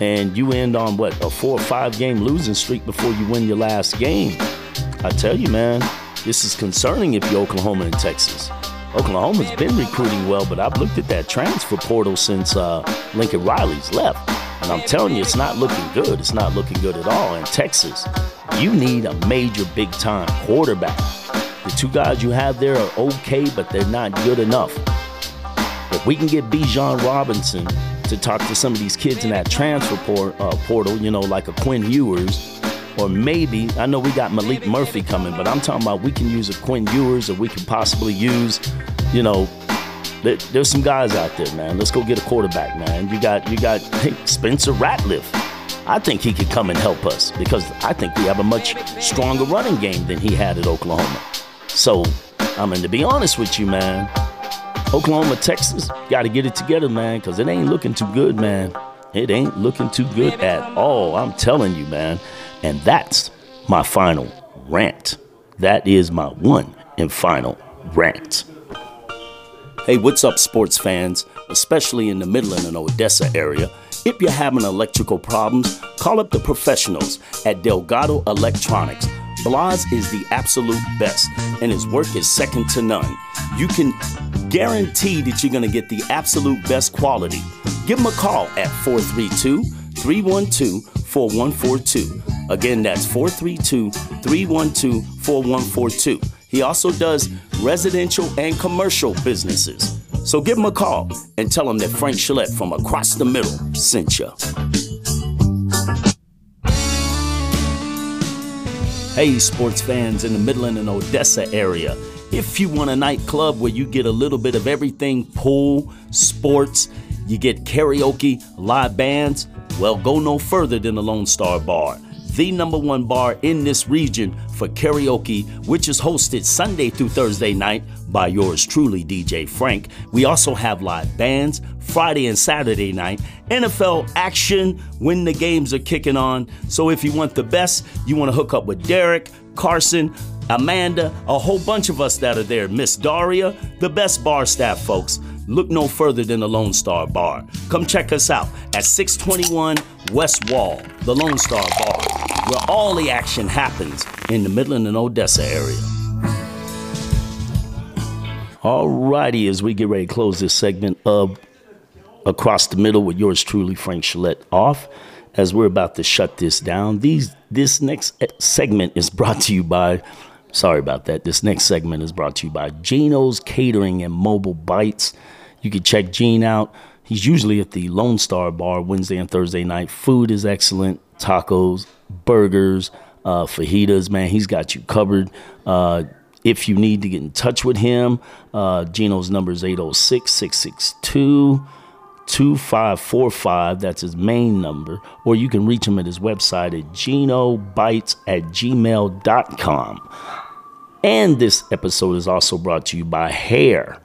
And you end on what, a four or five game losing streak before you win your last game. I tell you, man, this is concerning if you're Oklahoma and Texas. Oklahoma's been recruiting well, but I've looked at that transfer portal since uh, Lincoln Riley's left. And I'm telling you, it's not looking good. It's not looking good at all. In Texas, you need a major big time quarterback. The two guys you have there are okay, but they're not good enough. If we can get Bijan Robinson to talk to some of these kids in that transfer port, uh, portal, you know, like a Quinn Ewers, or maybe I know we got Maalik Murphy coming, but I'm talking about we can use a Quinn Ewers, or we can possibly use, you know, there's some guys out there, man. Let's go get a quarterback, man. You got you got Spencer Rattler. I think he could come and help us because I think we have a much stronger running game than he had at Oklahoma. So, I mean, to be honest with you, man, Oklahoma, Texas, got to get it together, man, because it ain't looking too good, man. It ain't looking too good at all. I'm telling you, man. And that's my final rant. That is my one and final rant. Hey, what's up, sports fans, especially in the Midland and Odessa area? If you're having electrical problems, call up the professionals at Delgado Electronics. Blas is the absolute best, and his work is second to none. You can guarantee that you're going to get the absolute best quality. Give him a call at 432 312 4142. Again, that's 432 312 4142. He also does residential and commercial businesses. So give him a call and tell him that Frank Gillette from across the middle sent you. Hey, sports fans in the Midland and Odessa area. If you want a nightclub where you get a little bit of everything pool, sports, you get karaoke, live bands, well, go no further than the Lone Star Bar the number one bar in this region for karaoke, which is hosted Sunday through Thursday night by yours truly, DJ Frank. We also have live bands Friday and Saturday night, NFL action when the games are kicking on. So if you want the best, you want to hook up with Derek, Carson, Amanda, a whole bunch of us that are there, Miss Daria, the best bar staff folks look no further than the Lone Star Bar. Come check us out at 621 West Wall, the Lone Star Bar, where all the action happens in the Midland and Odessa area. Alrighty, as we get ready to close this segment of Across the Middle with yours truly, Frank Gillette, off, as we're about to shut this down. These this next segment is brought to you by. Sorry about that. This next segment is brought to you by Gino's Catering and Mobile Bites. You can check Gene out. He's usually at the Lone Star Bar Wednesday and Thursday night. Food is excellent. Tacos, burgers, uh, fajitas. Man, he's got you covered. Uh, if you need to get in touch with him, uh, Gino's number is 806 662 2545. That's his main number. Or you can reach him at his website at genobites at gmail.com. And this episode is also brought to you by Hair.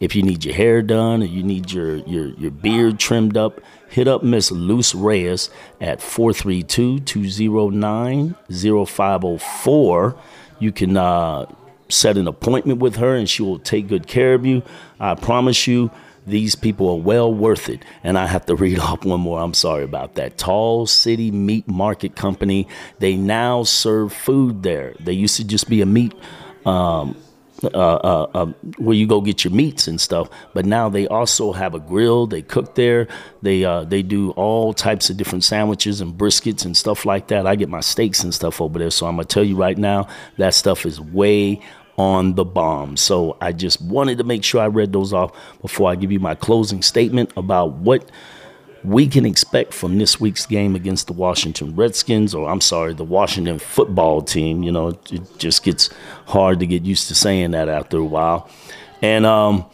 If you need your hair done or you need your, your, your beard trimmed up, hit up Miss Luce Reyes at 432 209 0504. You can uh, set an appointment with her and she will take good care of you. I promise you, these people are well worth it. And I have to read off one more. I'm sorry about that. Tall City Meat Market Company. They now serve food there. They used to just be a meat. Um, uh, uh, uh, where you go get your meats and stuff. But now they also have a grill. They cook there. They uh, they do all types of different sandwiches and briskets and stuff like that. I get my steaks and stuff over there. So I'm gonna tell you right now, that stuff is way on the bomb. So I just wanted to make sure I read those off before I give you my closing statement about what we can expect from this week's game against the Washington Redskins, or I'm sorry, the Washington football team. You know, it just gets hard to get used to saying that after a while. And um,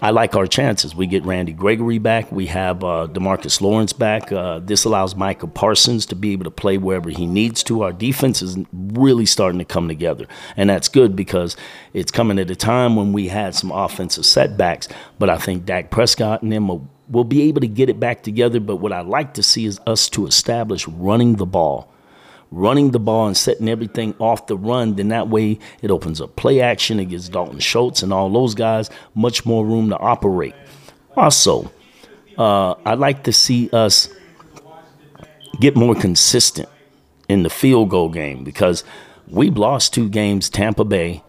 I like our chances. We get Randy Gregory back. We have uh, Demarcus Lawrence back. Uh, this allows Micah Parsons to be able to play wherever he needs to. Our defense is really starting to come together. And that's good because it's coming at a time when we had some offensive setbacks. But I think Dak Prescott and them we'll be able to get it back together. But what I'd like to see is us to establish running the ball. Running the ball and setting everything off the run, then that way it opens up play action. It gives Dalton Schultz and all those guys much more room to operate. Also, uh, I'd like to see us get more consistent in the field goal game because we've lost two games, Tampa Bay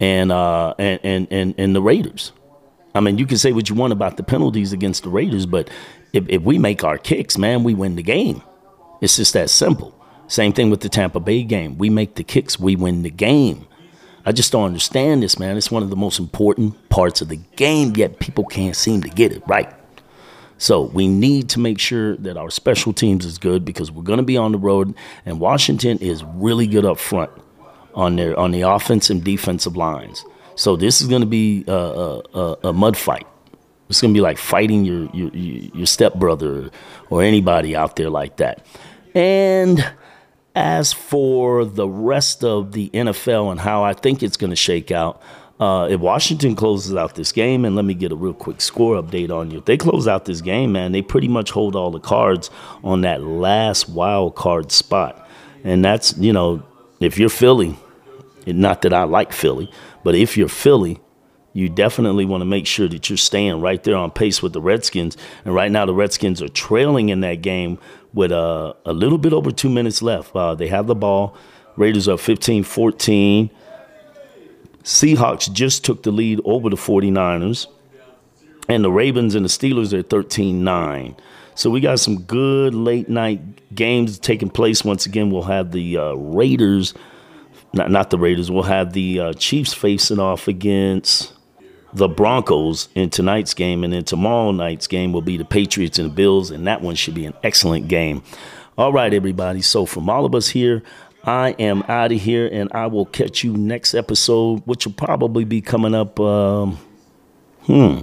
and uh, and, and and and the Raiders. I mean, you can say what you want about the penalties against the Raiders, but if, if we make our kicks, man, we win the game. It's just that simple. Same thing with the Tampa Bay game. We make the kicks, we win the game. I just don't understand this, man. It's one of the most important parts of the game, yet people can't seem to get it right. So we need to make sure that our special teams is good because we're going to be on the road, and Washington is really good up front on their on the offense and defensive lines. So this is going to be a, a, a mud fight. It's going to be like fighting your your, your stepbrother or anybody out there like that. And as for the rest of the NFL and how I think it's going to shake out, uh, if Washington closes out this game, and let me get a real quick score update on you. If they close out this game, man, they pretty much hold all the cards on that last wild card spot. And that's, you know, if you're Philly, not that I like Philly, but if you're Philly, you definitely want to make sure that you're staying right there on pace with the Redskins. And right now, the Redskins are trailing in that game with uh, a little bit over two minutes left. Uh, they have the ball. Raiders are 15 14. Seahawks just took the lead over the 49ers. And the Ravens and the Steelers are 13 9. So we got some good late night games taking place. Once again, we'll have the uh, Raiders not not the Raiders. We'll have the uh, Chiefs facing off against the Broncos in tonight's game, and then tomorrow night's game will be the Patriots and the Bills, and that one should be an excellent game. All right, everybody. So from all of us here, I am out of here, and I will catch you next episode, which will probably be coming up. Um, hmm.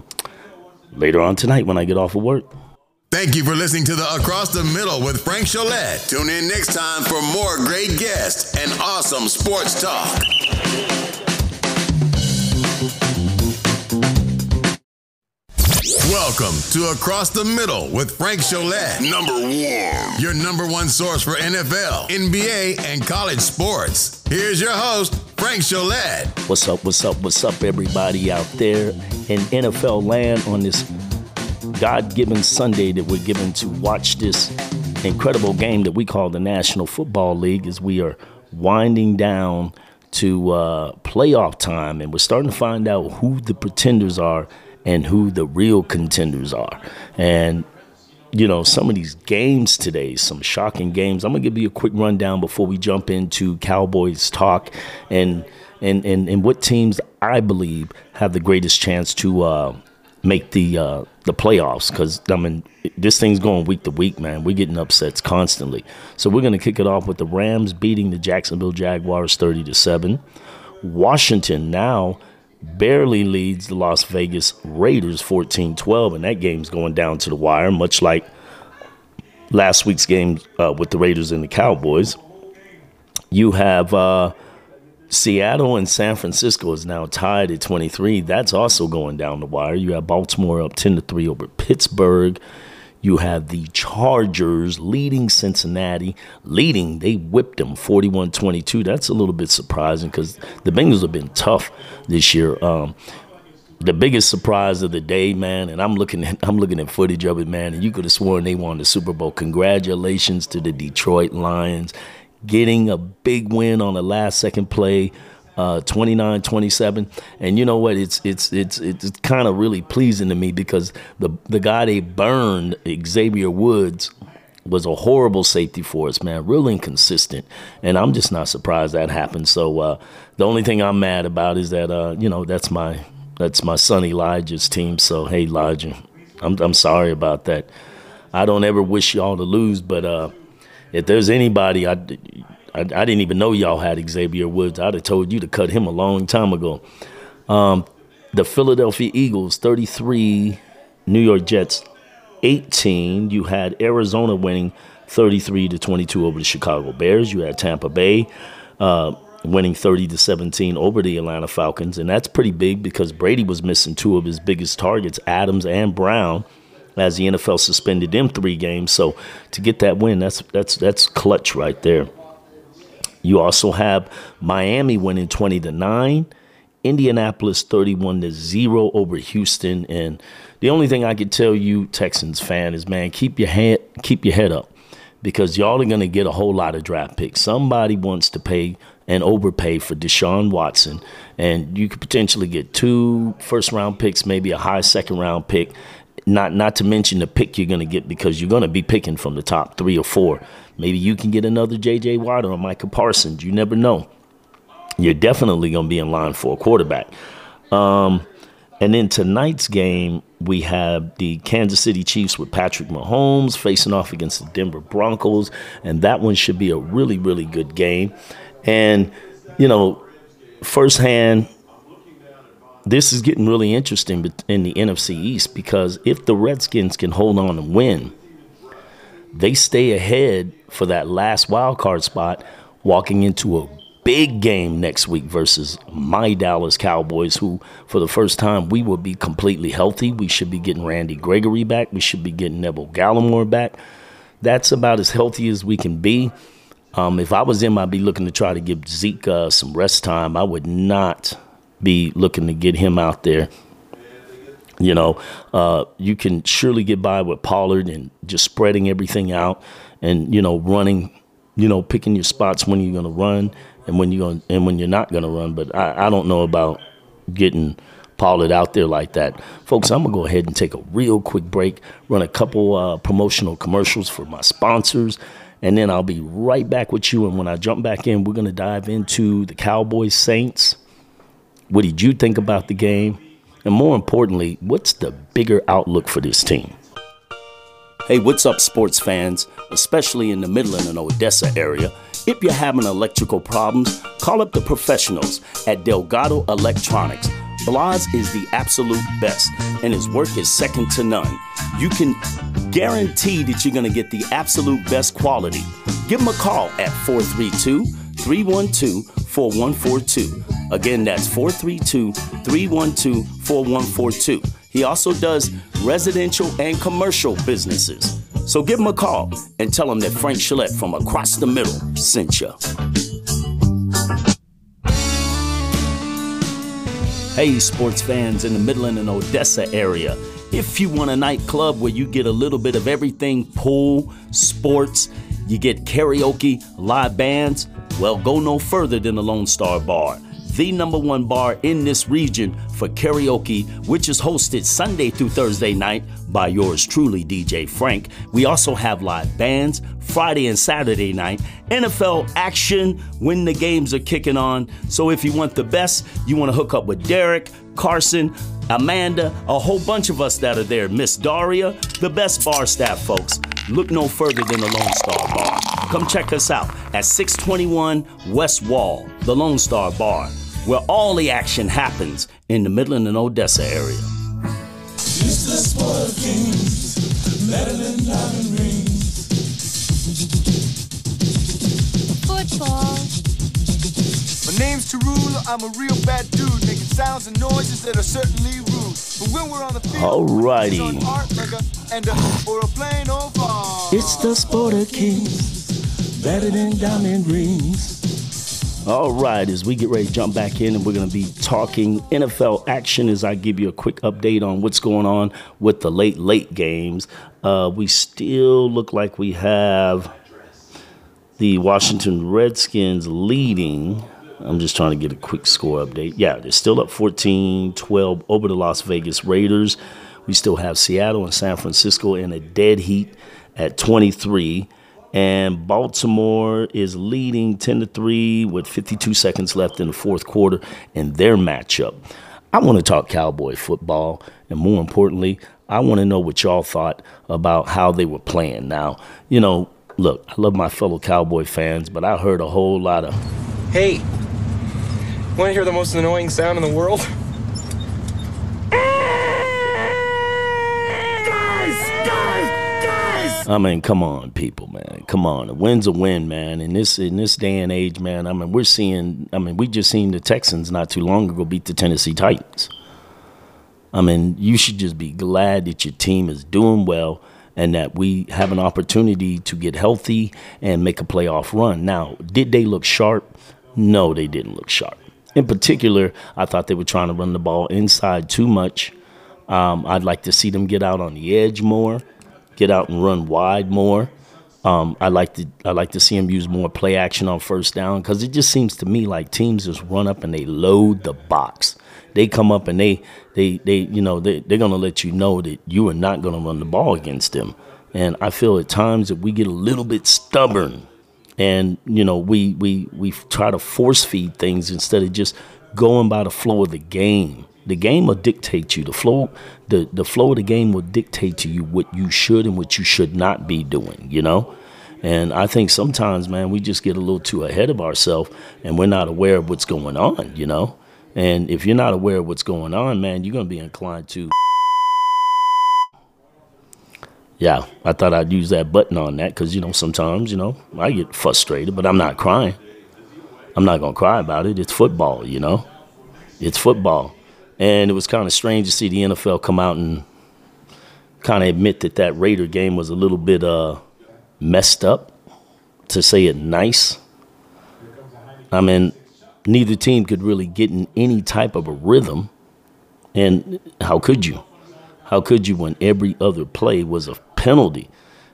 Later on tonight when I get off of work. Thank you for listening to the Across the Middle with Frank Gillette. Tune in next time for more great guests and awesome sports talk. Welcome to Across the Middle with Frank Gillette. Number one. Your number one source for NFL, NBA, and college sports. Here's your host, Frank Gillette. What's up, what's up, what's up, everybody out there in NFL land on this God given Sunday that we're given to watch this incredible game that we call the National Football League as we are winding down to uh, playoff time, and we're starting to find out who the pretenders are and who the real contenders are. And you know, some of these games today, some shocking games. I'm gonna give you a quick rundown before we jump into Cowboys talk and and and, and what teams I believe have the greatest chance to uh, make the uh, the playoffs. Because I mean, this thing's going week to week, man. We're getting upsets constantly. So we're gonna kick it off with the Rams beating the Jacksonville Jaguars 30 to seven. Washington now barely leads the Las Vegas Raiders 14 12, and that game's going down to the wire, much like last week's game uh, with the Raiders and the Cowboys. You have uh, Seattle and San Francisco is now tied at 23. That's also going down the wire. You have Baltimore up 10 to 3 over Pittsburgh. You have the Chargers leading Cincinnati, leading. They whipped them 41 22. That's a little bit surprising because the Bengals have been tough this year. Um, the biggest surprise of the day, man, and I'm looking at I'm looking at footage of it, man, and you could have sworn they won the Super Bowl. Congratulations to the Detroit Lions getting a big win on the last second play uh, 29 27 and you know what? It's it's it's it's kind of really pleasing to me because the the guy they burned Xavier Woods was a horrible safety for us man real inconsistent. And I'm just not surprised that happened. So uh, the only thing I'm mad about is that uh, you know that's my that's my son Elijah's team. So hey Elijah I'm I'm sorry about that. I don't ever wish y'all to lose but uh, if there's anybody I I, I, didn't even know y'all had Xavier Woods. I'd have told you to cut him a long time ago. Um, the Philadelphia Eagles, 33, New York Jets, 18. You had Arizona winning 33 to 22 over the Chicago Bears. You had Tampa Bay uh, winning 30 to 17 over the Atlanta Falcons, and that's pretty big because Brady was missing two of his biggest targets, Adams and Brown, as the NFL suspended them three games. So to get that win, that's that's that's clutch right there. You also have Miami winning 20 to 9, Indianapolis 31 to 0 over Houston and the only thing I could tell you Texans fan is man, keep your head keep your head up because y'all are going to get a whole lot of draft picks. Somebody wants to pay and overpay for Deshaun Watson and you could potentially get two first round picks, maybe a high second round pick not not to mention the pick you're going to get because you're going to be picking from the top three or four. Maybe you can get another J.J. Watt or Micah Parsons. You never know. You're definitely going to be in line for a quarterback. Um, and then tonight's game, we have the Kansas City Chiefs with Patrick Mahomes facing off against the Denver Broncos. And that one should be a really, really good game. And, you know, firsthand, this is getting really interesting in the NFC East because if the Redskins can hold on and win, they stay ahead for that last wild card spot, walking into a big game next week versus my Dallas Cowboys, who, for the first time, we will be completely healthy. We should be getting Randy Gregory back. We should be getting Neville Gallimore back. That's about as healthy as we can be. Um, if I was him, I'd be looking to try to give Zeke uh, some rest time. I would not be looking to get him out there. You know, uh, you can surely get by with Pollard and just spreading everything out and, you know, running, you know, picking your spots when you're going to run and when you're going and when you're not going to run. But I, I don't know about getting Pollard out there like that. Folks, I'm going to go ahead and take a real quick break, run a couple uh, promotional commercials for my sponsors, and then I'll be right back with you. And when I jump back in, we're going to dive into the Cowboys Saints what did you think about the game? And more importantly, what's the bigger outlook for this team? Hey, what's up, sports fans, especially in the Midland and Odessa area? If you're having electrical problems, call up the professionals at Delgado Electronics. Blas is the absolute best, and his work is second to none. You can guarantee that you're going to get the absolute best quality. Give him a call at 432 312 4142. Again, that's 432 312 4142. He also does residential and commercial businesses. So give him a call and tell him that Frank Gillette from across the middle sent you. Hey, sports fans in the Midland and Odessa area. If you want a nightclub where you get a little bit of everything pool, sports, you get karaoke, live bands, Well, go no further than the Lone Star Bar, the number one bar in this region for karaoke, which is hosted Sunday through Thursday night by yours truly, DJ Frank. We also have live bands Friday and Saturday night, NFL action when the games are kicking on. So if you want the best, you want to hook up with Derek, Carson, Amanda, a whole bunch of us that are there, Miss Daria, the best bar staff folks. Look no further than the Lone Star Bar. Come check us out at 621 West Wall, the Lone Star Bar, where all the action happens in the Midland and Odessa area. Name's Tarula, I'm a real bad dude, making sounds and noises that are certainly rude. But when we're on the field, Alrighty. it's art like a, and a, or a plain old. It's the sport of kings, better than diamond rings. All right, as we get ready to jump back in, and we're going to be talking NFL action as I give you a quick update on what's going on with the late, late games. Uh, we still look like we have the Washington Redskins leading. I'm just trying to get a quick score update. Yeah, they're still up 14 12 over the Las Vegas Raiders. We still have Seattle and San Francisco in a dead heat at 23. And Baltimore is leading 10 to 3 with 52 seconds left in the fourth quarter in their matchup. I want to talk cowboy football, and more importantly, I want to know what y'all thought about how they were playing. Now, you know, look, I love my fellow cowboy fans, but I heard a whole lot of Hey, want to hear the most annoying sound in the world? Guys, guys, guys! I mean, come on, people, man. Come on. A win's a win, man. In this in this day and age, man, I mean, we're seeing I mean, we just seen the Texans not too long ago beat the Tennessee Titans. I mean, you should just be glad that your team is doing well and that we have an opportunity to get healthy and make a playoff run. Now, did they look sharp? No, they didn't look sharp. In particular, I thought they were trying to run the ball inside too much. Um, I'd like to see them get out on the edge more, get out and run wide more. Um, I like to I like to see them use more play action on first down because it just seems to me like teams just run up and they load the box. They come up and they they they you know they they're gonna let you know that you are not gonna run the ball against them. And I feel at times that we get a little bit stubborn and you know we we we try to force feed things instead of just going by the flow of the game. The game will dictate you. The flow the the flow of the game will dictate to you what you should and what you should not be doing you know? And i think sometimes man we just get a little too ahead of ourselves and we're not aware of what's going on you know? And if you're not aware of what's going on man you're going to be inclined to yeah, I thought I'd use that button on that because, you know, sometimes, you know, I get frustrated, but I'm not crying. I'm not going to cry about it. It's football, you know? It's football. And it was kind of strange to see the NFL come out and kind of admit that that Raider game was a little bit uh, messed up, to say it nice. I mean, neither team could really get in any type of a rhythm. And how could you? How could you when every other play was a penalty?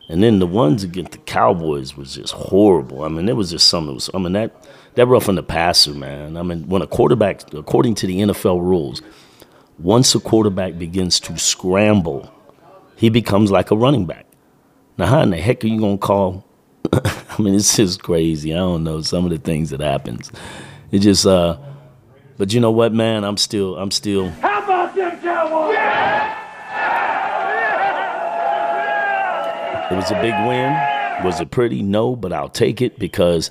And then the ones against the Cowboys was just horrible. I mean, it was just something. Was, I mean, that that roughing the passer, man. I mean, when a quarterback, according to the NFL rules, once a quarterback begins to scramble, he becomes like a running back. Now, how in the heck are you gonna call? I mean, it's just crazy. I don't know some of the things that happens. It just, uh, but you know what, man? I'm still, I'm still. How about them Cowboys? It was a big win. Was it pretty? No, but I'll take it because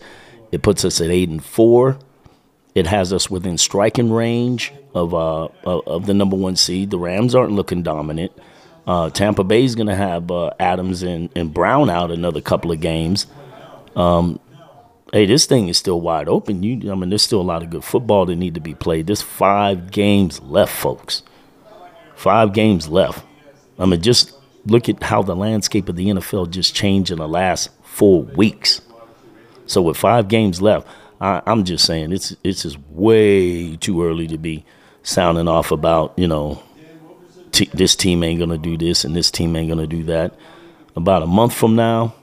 it puts us at eight and four. It has us within striking range of uh of, the number one seed. The Rams aren't looking dominant. Uh, Tampa Bay's going to have uh, Adams and, and Brown out another couple of games. Um, hey, this thing is still wide open. You, I mean, there's still a lot of good football that need to be played. There's five games left, folks. Five games left. I mean, just look at how the landscape of the NFL just changed in the last four weeks. So with five games left, I, I'm just saying it's it's just way too early to be sounding off about you know t- this team ain't gonna do this and this team ain't gonna do that. About a month from now,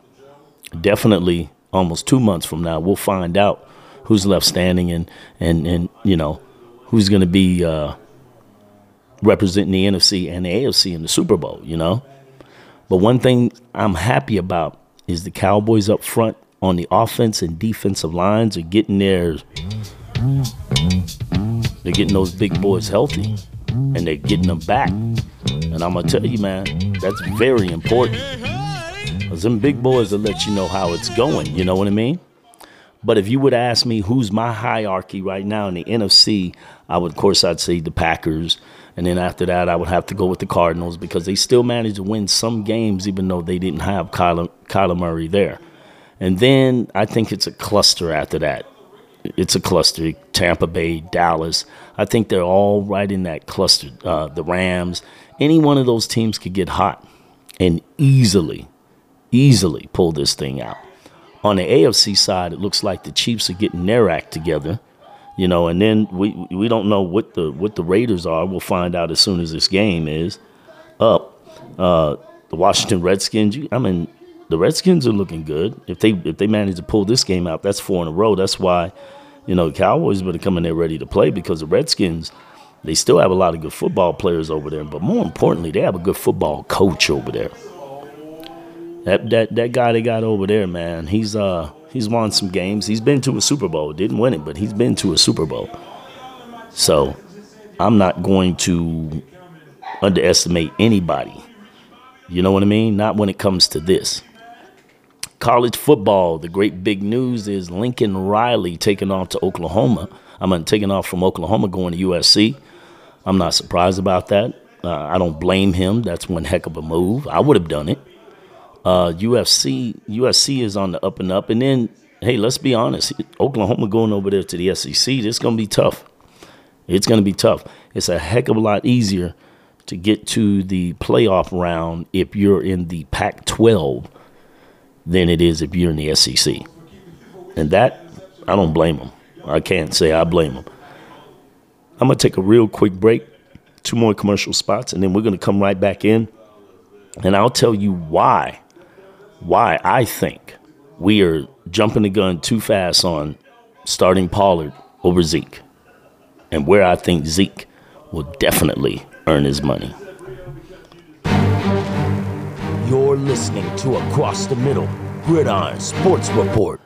definitely almost two months from now, we'll find out who's left standing and and and you know who's to be uh, representing the NFC and the AFC in the Super Bowl. You know, but one thing I'm happy about is the Cowboys up front on the offense and defensive lines are getting their they're getting those big boys healthy and they're getting them back. And I'm gonna tell you, man, that's very important. Cause them big boys will let you know how it's going. You know what I mean? But if you would ask me who's my hierarchy right now in the NFC, I would, of course, I'd say the Packers. And then after that, I would have to go with the Cardinals because they still managed to win some games, even though they didn't have Kyler, Kyler Murray there. And then I think it's a cluster after that. It's a cluster. Tampa Bay, Dallas. I think they're all right in that cluster. Uh, the Rams. Any one of those teams could get hot and easily, easily pull this thing out. On the AFC side, it looks like the Chiefs are getting their act together, you know, and then we we don't know what the what the Raiders are. We'll find out as soon as this game is up. Uh, the Washington Redskins, I mean, the Redskins are looking good. If they if they manage to pull this game out, that's four in a row. That's why, you know, the Cowboys better come in there ready to play because the Redskins, they still have a lot of good football players over there, but more importantly, they have a good football coach over there. That that that guy they got over there, man, he's uh he's won some games. He's been to a Super Bowl. Didn't win it, but he's been to a Super Bowl. So I'm not going to underestimate anybody. You know what I mean? Not when it comes to this. College football, the great big news is Lincoln Riley taking off to Oklahoma. I mean, taking off from Oklahoma going to USC. I'm not surprised about that. Uh, I don't blame him. That's one heck of a move. I would have done it. Uh, UFC USC is on the up and up, and then hey, let's be honest, Oklahoma going over there to the SEC, it's gonna be tough. It's gonna be tough. It's a heck of a lot easier to get to the playoff round if you're in the Pac-12 than it is if you're in the SEC, and that I don't blame them. I can't say I blame them. I'm gonna take a real quick break, two more commercial spots, and then we're gonna come right back in, and I'll tell you why why I think we are jumping the gun too fast on starting Pollard over Zeke, and where I think Zeke will definitely earn his money. You're listening to Across the Middle Gridiron Sports Report.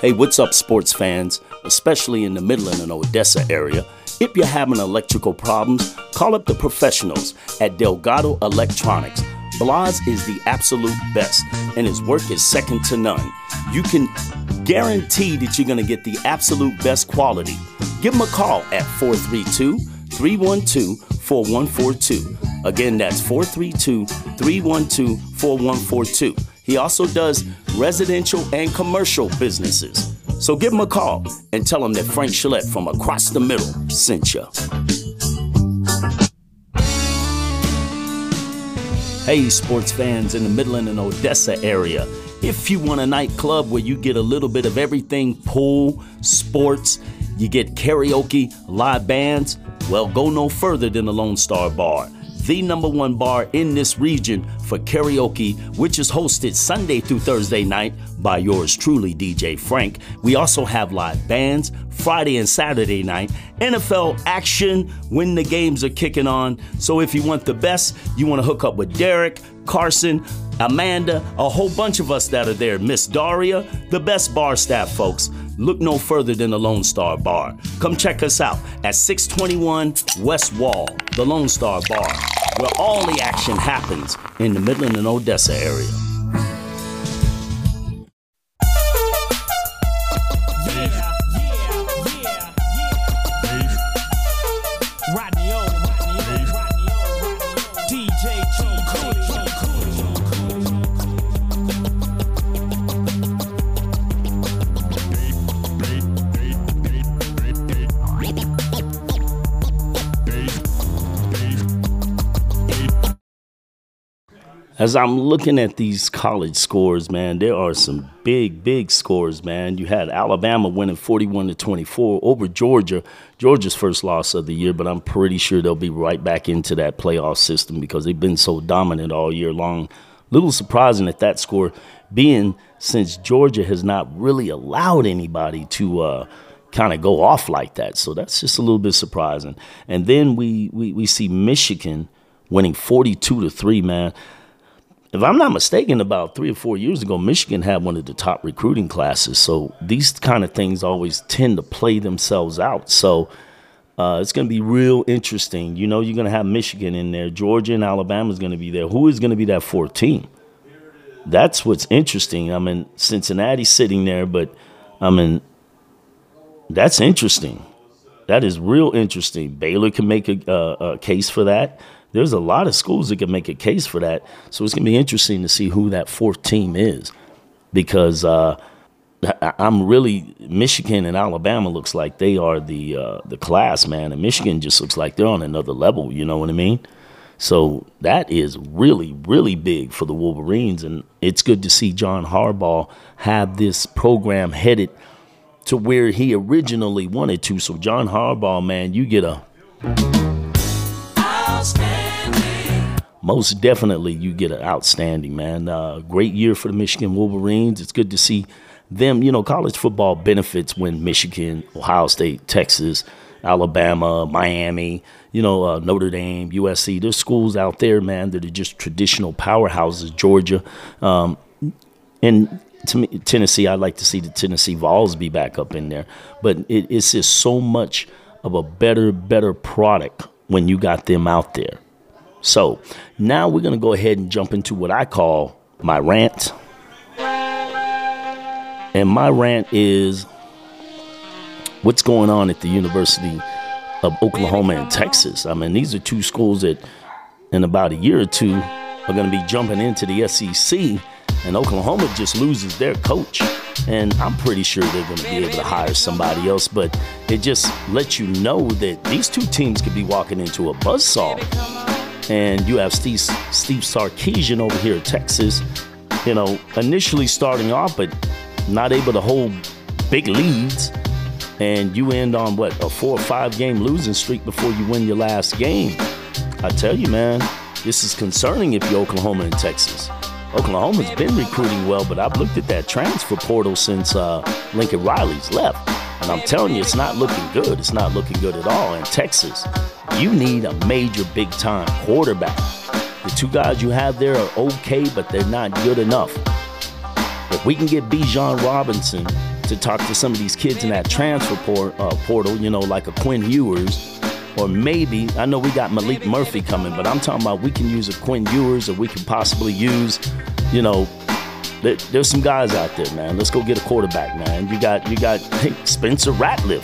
Hey, what's up, sports fans, especially in the Midland and Odessa area? If you're having electrical problems, call up the professionals at Delgado Electronics. Blas is the absolute best, and his work is second to none. You can guarantee that you're going to get the absolute best quality. Give him a call at 432 312 4142. Again, that's 432 312 4142. He also does residential and commercial businesses. So give him a call and tell him that Frank Gillette from across the middle sent you. Hey, sports fans in the Midland and Odessa area. If you want a nightclub where you get a little bit of everything pool, sports, you get karaoke, live bands, well, go no further than the Lone Star Bar the number one bar in this region for karaoke, which is hosted Sunday through Thursday night by yours truly, DJ Frank. We also have live bands Friday and Saturday night, NFL action when the games are kicking on. So if you want the best, you want to hook up with Derek, Carson, Amanda, a whole bunch of us that are there, Miss Daria, the best bar staff folks look no further than the Lone Star Bar. Come check us out at 621 West Wall, the Lone Star Bar, where all the action happens in the Midland and Odessa area. As I'm looking at these college scores, man, there are some big, big scores, man. You had Alabama winning 41 to 24 over Georgia, Georgia's first loss of the year, but I'm pretty sure they'll be right back into that playoff system because they've been so dominant all year long. little surprising at that score, being since Georgia has not really allowed anybody to uh, kind of go off like that. So that's just a little bit surprising. And then we we, we see Michigan winning 42 to 3, man. If I'm not mistaken, about three or four years ago, Michigan had one of the top recruiting classes. So these kind of things always tend to play themselves out. So uh, it's going to be real interesting. You know, you're going to have Michigan in there. Georgia and Alabama is going to be there. Who is going to be that fourth team? That's what's interesting. I mean, Cincinnati's sitting there, but I mean, that's interesting. That is real interesting. Baylor can make a, a case for that. There's a lot of schools that can make a case for that. So it's going to be interesting to see who that fourth team is because uh, I'm really Michigan and Alabama looks like they are the uh, the class, man, and Michigan just looks like they're on another level. You know what I mean? So that is really, really big for the Wolverines, and it's good to see John Harbaugh have this program headed to where he originally wanted to. So John Harbaugh, man, you get a most definitely you get an outstanding man. Uh, great year for the Michigan Wolverines. It's good to see them. You know, college football benefits when Michigan, Ohio State, Texas, Alabama, Miami, you know, uh, Notre Dame, USC. There's schools out there, man, that are just traditional powerhouses. Georgia, um, and to me, Tennessee. I'd like to see the Tennessee Vols be back up in there, but it, it's just so much of a better, better product when you got them out there. So now we're going to go ahead and jump into what I call my rant. And my rant is what's going on at the University of Oklahoma and Texas. I mean, these are two schools that in about a year or two are going to be jumping into the SEC. And Oklahoma just loses their coach. And I'm pretty sure they're going to be able to hire somebody else. But it just lets you know that these two teams could be walking into a buzzsaw and you have Steve, Steve Sarkisian over here at Texas, you know, initially starting off, but not able to hold big leads. And you end on what, a four or five game losing streak before you win your last game. I tell you, man, this is concerning if you're Oklahoma and Texas. Oklahoma's been recruiting well, but I've looked at that transfer portal since uh, Lincoln Riley's left. And I'm telling you, it's not looking good. It's not looking good at all. In Texas, you need a major big time quarterback. The two guys you have there are okay, but they're not good enough. If we can get Bijan Robinson to talk to some of these kids in that transfer port, uh, portal, you know, like a Quinn Ewers, or maybe I know we got Maalik Murphy coming, but I'm talking about we can use a Quinn Ewers, or we can possibly use, you know, there, there's some guys out there, man. Let's go get a quarterback, man. You got you got Spencer Rattler.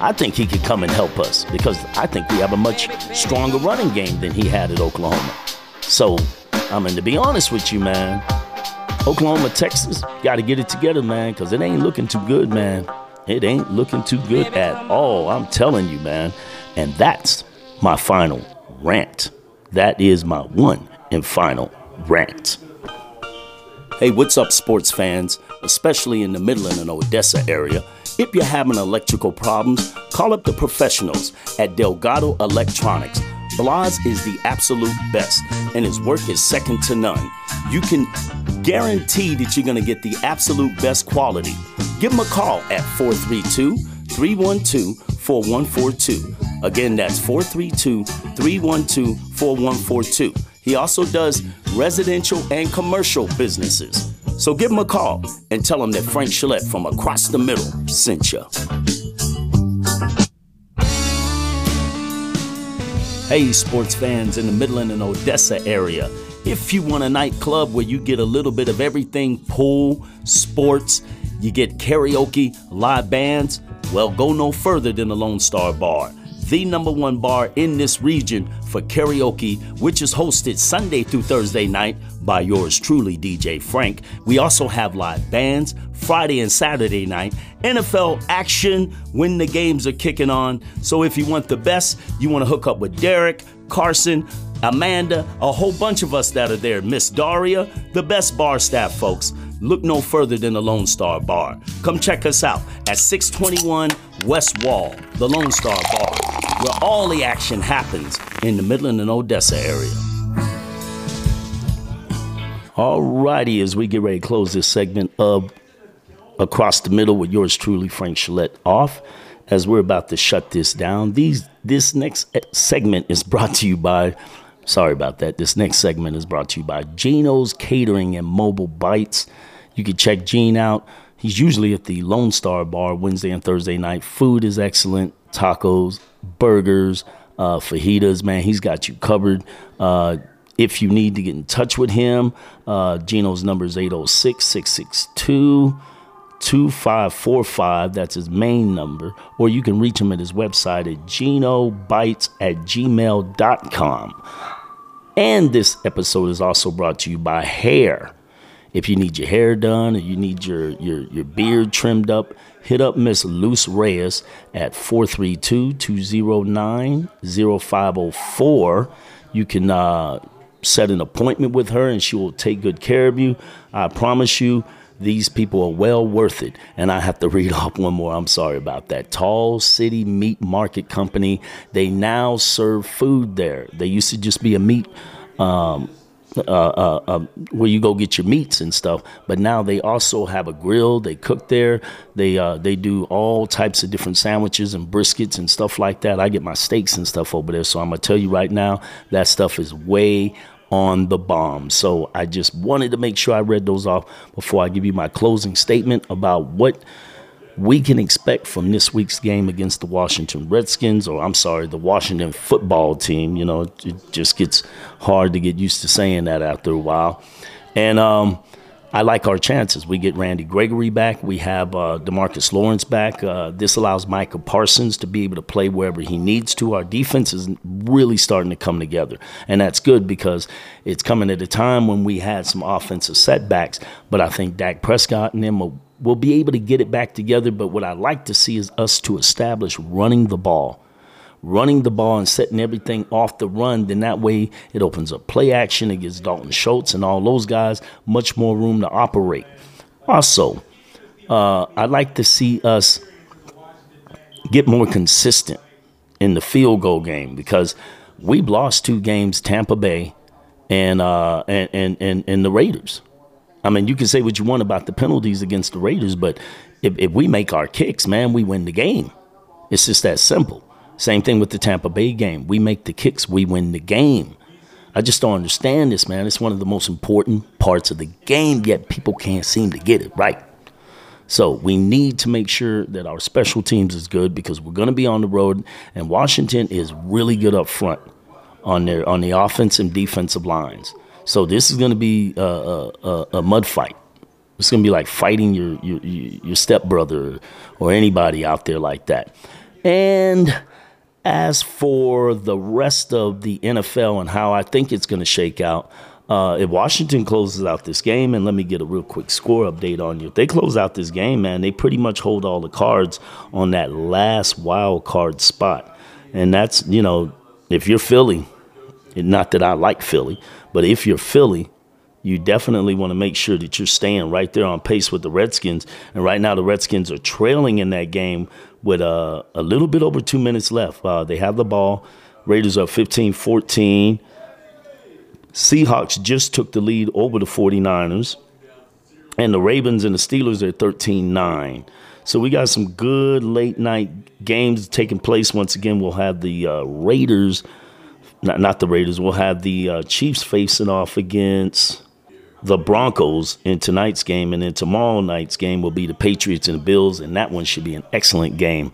I think he could come and help us because I think we have a much stronger running game than he had at Oklahoma. So, I mean, to be honest with you, man, Oklahoma, Texas, got to get it together, man, because it ain't looking too good, man. It ain't looking too good at all. I'm telling you, man. And that's my final rant. That is my one and final rant. Hey, what's up, sports fans, especially in the Midland and Odessa area? If you're having electrical problems, call up the professionals at Delgado Electronics. Blas is the absolute best, and his work is second to none. You can guarantee that you're going to get the absolute best quality. Give him a call at 432 312 4142. Again, that's 432 312 4142. He also does residential and commercial businesses. So give him a call and tell him that Frank Gillette from across the middle sent you. Hey, sports fans in the Midland and Odessa area. If you want a nightclub where you get a little bit of everything pool, sports, you get karaoke, live bands, well, go no further than the Lone Star Bar the number one bar in this region for karaoke, which is hosted Sunday through Thursday night by yours truly, DJ Frank. We also have live bands Friday and Saturday night, NFL action when the games are kicking on. So if you want the best, you want to hook up with Derek, Carson, Amanda, a whole bunch of us that are there, Miss Daria, the best bar staff folks. Look no further than the Lone Star Bar. Come check us out at 621 West Wall, the Lone Star Bar, where all the action happens in the Midland and Odessa area. Alrighty, as we get ready to close this segment of Across the Middle with yours truly, Frank Gillette, off, as we're about to shut this down, these this next segment is brought to you by. Sorry about that. This next segment is brought to you by Gino's Catering and Mobile Bites. You can check Gene out. He's usually at the Lone Star Bar Wednesday and Thursday night. Food is excellent. Tacos, burgers, uh, fajitas. Man, he's got you covered. Uh, if you need to get in touch with him, uh, Gino's number is 806 662 2545. That's his main number. Or you can reach him at his website at genobites at gmail.com. And this episode is also brought to you by Hair. If you need your hair done or you need your, your, your beard trimmed up, hit up Miss Luce Reyes at 432 209 0504. You can uh, set an appointment with her and she will take good care of you. I promise you, these people are well worth it. And I have to read off one more. I'm sorry about that. Tall City Meat Market Company. They now serve food there. They used to just be a meat. Um, uh, uh, uh, where you go get your meats and stuff. But now they also have a grill. They cook there. They uh, they do all types of different sandwiches and briskets and stuff like that. I get my steaks and stuff over there. So I'm gonna tell you right now, that stuff is way on the bomb. So I just wanted to make sure I read those off before I give you my closing statement about what we can expect from this week's game against the Washington Redskins, or I'm sorry, the Washington football team. You know, it just gets hard to get used to saying that after a while. And um, I like our chances. We get Randy Gregory back. We have uh, Demarcus Lawrence back. Uh, this allows Micah Parsons to be able to play wherever he needs to. Our defense is really starting to come together, and that's good because it's coming at a time when we had some offensive setbacks. But I think Dak Prescott and them will, will be able to get it back together. But what I like to see is us to establish running the ball running the ball and setting everything off the run, then that way it opens up play action. It gives Dalton Schultz and all those guys much more room to operate. Also, uh, I'd like to see us get more consistent in the field goal game because we've lost two games, Tampa Bay and uh, and, and and and the Raiders. I mean, you can say what you want about the penalties against the Raiders, but if, if we make our kicks, man, we win the game. It's just that simple. Same thing with the Tampa Bay game. We make the kicks, we win the game. I just don't understand this, man. It's one of the most important parts of the game, yet people can't seem to get it right. So we need to make sure that our special teams is good because we're going to be on the road, and Washington is really good up front on their on the offense and defensive lines. So this is going to be a, a, a mud fight. It's going to be like fighting your your your stepbrother or anybody out there like that. And as for the rest of the NFL and how I think it's going to shake out, uh, if Washington closes out this game, and let me get a real quick score update on you. If they close out this game, man, they pretty much hold all the cards on that last wild card spot. And that's, you know, if you're Philly, not that I like Philly, but if you're Philly, you definitely want to make sure that you're staying right there on pace with the Redskins. And right now, the Redskins are trailing in that game with uh, a little bit over two minutes left. Uh, they have the ball. Raiders are 15 14. Seahawks just took the lead over the 49ers. And the Ravens and the Steelers are 13 9. So we got some good late night games taking place. Once again, we'll have the uh, Raiders, not, not the Raiders, we'll have the uh, Chiefs facing off against the Broncos in tonight's game, and then tomorrow night's game will be the Patriots and the Bills, and that one should be an excellent game.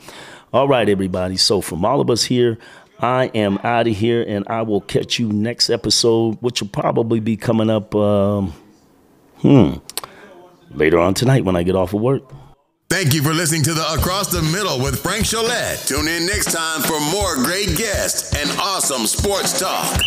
All right, everybody. So from all of us here, I am out of here, and I will catch you next episode, which will probably be coming up. Um, hmm, later on tonight when I get off of work. Thank you for listening to the Across the Middle with Frank Gillette. Tune in next time for more great guests and awesome sports talk.